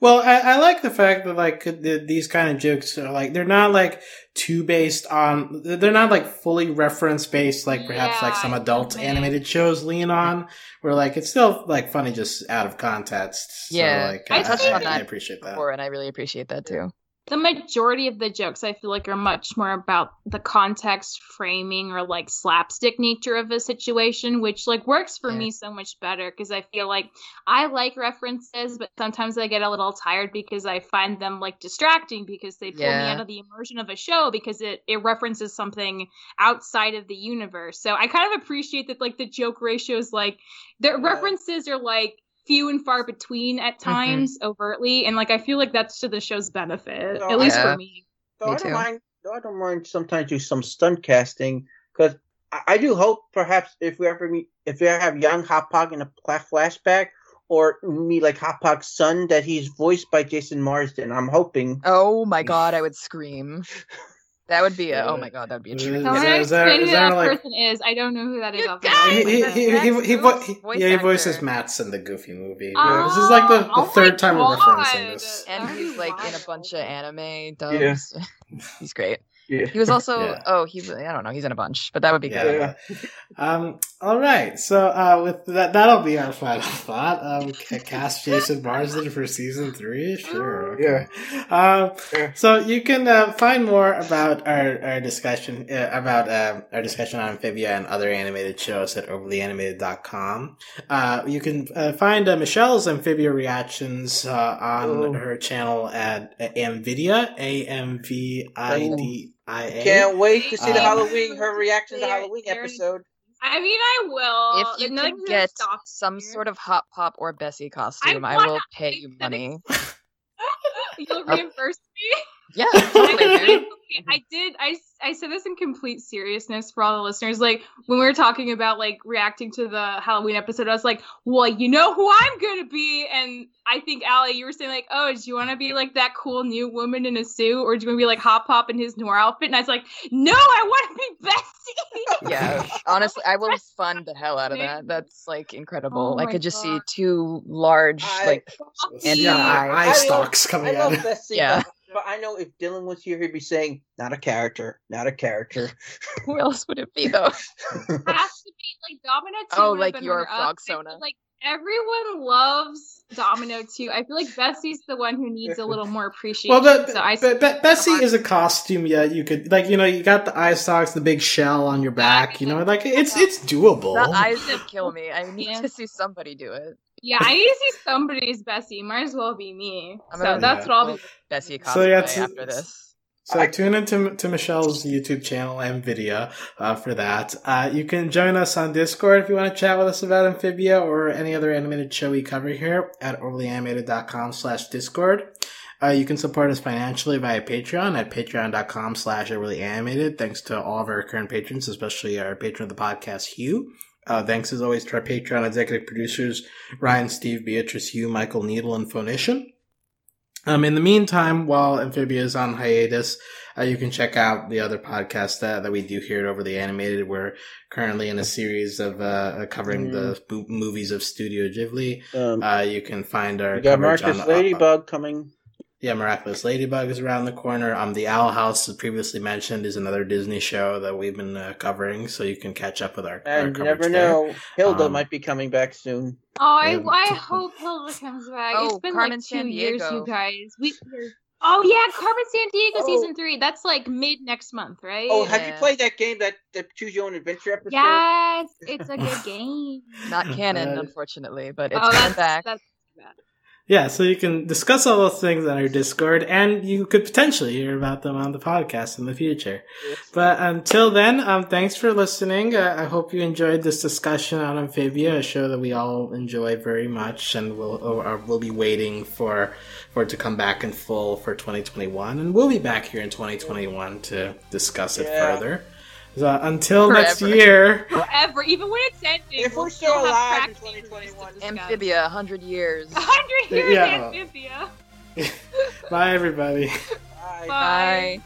Well, I, I like the fact that like the, these kind of jokes are like they're not like too based on they're not like fully reference based like perhaps like some adult animated shows lean on. Where like it's still like funny just out of context. So, Yeah, like, I I, touched I, on I that appreciate that. Before, and I really appreciate that too. The majority of the jokes I feel like are much more about the context framing or like slapstick nature of a situation, which like works for Yeah. me so much better because I feel like I like references, but sometimes I get a little tired because I find them like distracting because they pull me out of the immersion of a show because it, it references something outside of the universe. So I kind of appreciate that like the joke ratios like the Yeah. references are like few and far between at Mm-hmm. times overtly and like i feel like that's to the show's benefit No, at least Yeah. for me Though Me I don't too. mind. Though I don't mind sometimes do some stunt casting because I, I do hope perhaps if we ever meet, if we ever have young Hop Pop in a flashback or me like Hop Pop's son that he's voiced by Jason Marsden. I'm hoping. Oh my god, I would scream. That would be a oh my uh, god, that would be a uh, treat. Is I want is there- who that like- person is i don't know who that is off guys! He, he, he, he, he, vo- he- yeah, he voices actor. Max in the Goofy movie. Oh, this is like the, the oh third time we're referencing this. And he's like in a bunch of anime dubs. he's great. Yeah. He was also Yeah. oh he I don't know he's in a bunch, but that would be good. Yeah. Um, all right. So uh, with that, that'll be our final thought. Um, cast Jason Marsden for season three. Sure. Okay. Um, Yeah. so you can uh, find more about our, our discussion uh, about um, our discussion on Amphibia and other animated shows at overlyanimated.com. Uh, you can uh, find uh, Michelle's Amphibia reactions uh, on Oh. her channel at Amvidia, A M V I D I A. Can't wait to see the Um, Halloween her reaction to the Halloween episode. i mean i will If you Nothing's can get some me. sort of hop pop or Bessie costume, I, wanna- will pay you money. you'll reimburse me Yeah, I, totally. I, I did. I, I said this in complete seriousness for all the listeners. Like when we were talking about like reacting to the Halloween episode, I was like, "Well, you know who I'm gonna be." And I think Allie, you were saying like, "Oh, do you want to be like that cool new woman in a suit, or do you want to be like Hop Pop in his noir outfit?" And I was like, "No, I want to be Bessie." Yeah, honestly, I will fund the hell out of that. That's like incredible. Oh I could just see two large, I- like, And Yeah, yeah, I- eye, eye I stalks I coming love out. Bessie, Yeah. But, but I know if Dylan was here, he'd be saying, "Not a character, not a character." who else would it be though? it has to be like Domino Two. Oh, like your runner-up. frog Sona. Like everyone loves Domino Two. I feel like Bessie's the one who needs a little more appreciation. Well, but, so I but, but Bessie is a costume. Yeah, you could like you know you got the eye socks, the big shell on your back. You know, like it's it's doable. The eyes would kill me. I need Yeah. to see somebody do it. Yeah, I need to see somebody's Bessie. Might as well be me. I'm so that's what I'll be. Bessie cosplay So, yeah, it's- after this. So I- tune into to Michelle's YouTube channel and video uh, for that. Uh, you can join us on Discord if you want to chat with us about Amphibia or any other animated show we cover here at overlyanimated.com slash Discord. Uh, you can support us financially via Patreon at patreon.com slash overlyanimated. Thanks to all of our current patrons, especially our patron of the podcast, Hugh. Uh, thanks as always to our Patreon executive producers, Ryan, Steve, Beatrice, Hugh, Michael, Needle, and Phonician. Um, in the meantime, while Amphibia is on hiatus, uh, you can check out the other podcasts that, that we do here at Overly Animated. We're currently in a series of uh, covering the mo- movies of Studio Ghibli. Um, Uh, you can find our we got Miraculous Ladybug coming. Yeah, Miraculous Ladybug is around the corner. Um, the Owl House, as previously mentioned, is another Disney show that we've been uh, covering, so you can catch up with our, our And you coverage never there. know, Hilda Um, might be coming back soon. Oh, I, Yeah. I hope Hilda comes back. Oh, it's been Carmen like two San years, Diego. you guys. We. Oh yeah, Carmen Sandiego Oh. season three. That's like mid next month, right? Oh, have you played that game that, that Choose Your Own Adventure episode? yes, it's a good game. Not canon, Uh, unfortunately, but it's oh, coming that's back. that's bad. Yeah, so you can discuss all those things on our Discord, and you could potentially hear about them on the podcast in the future. But until then, um, thanks for listening. Uh, I hope you enjoyed this discussion on Amphibia, a show that we all enjoy very much, and we'll we'll be waiting for for it to come back in full for 2021, and we'll be back here in 2021 to discuss it Yeah. further. So until next year. Forever, even when it's ending. If we'll we're still alive in crack 2021. Amphibia, 100 years. A hundred years Yeah. Amphibia. Bye, everybody. Bye. Bye. Bye.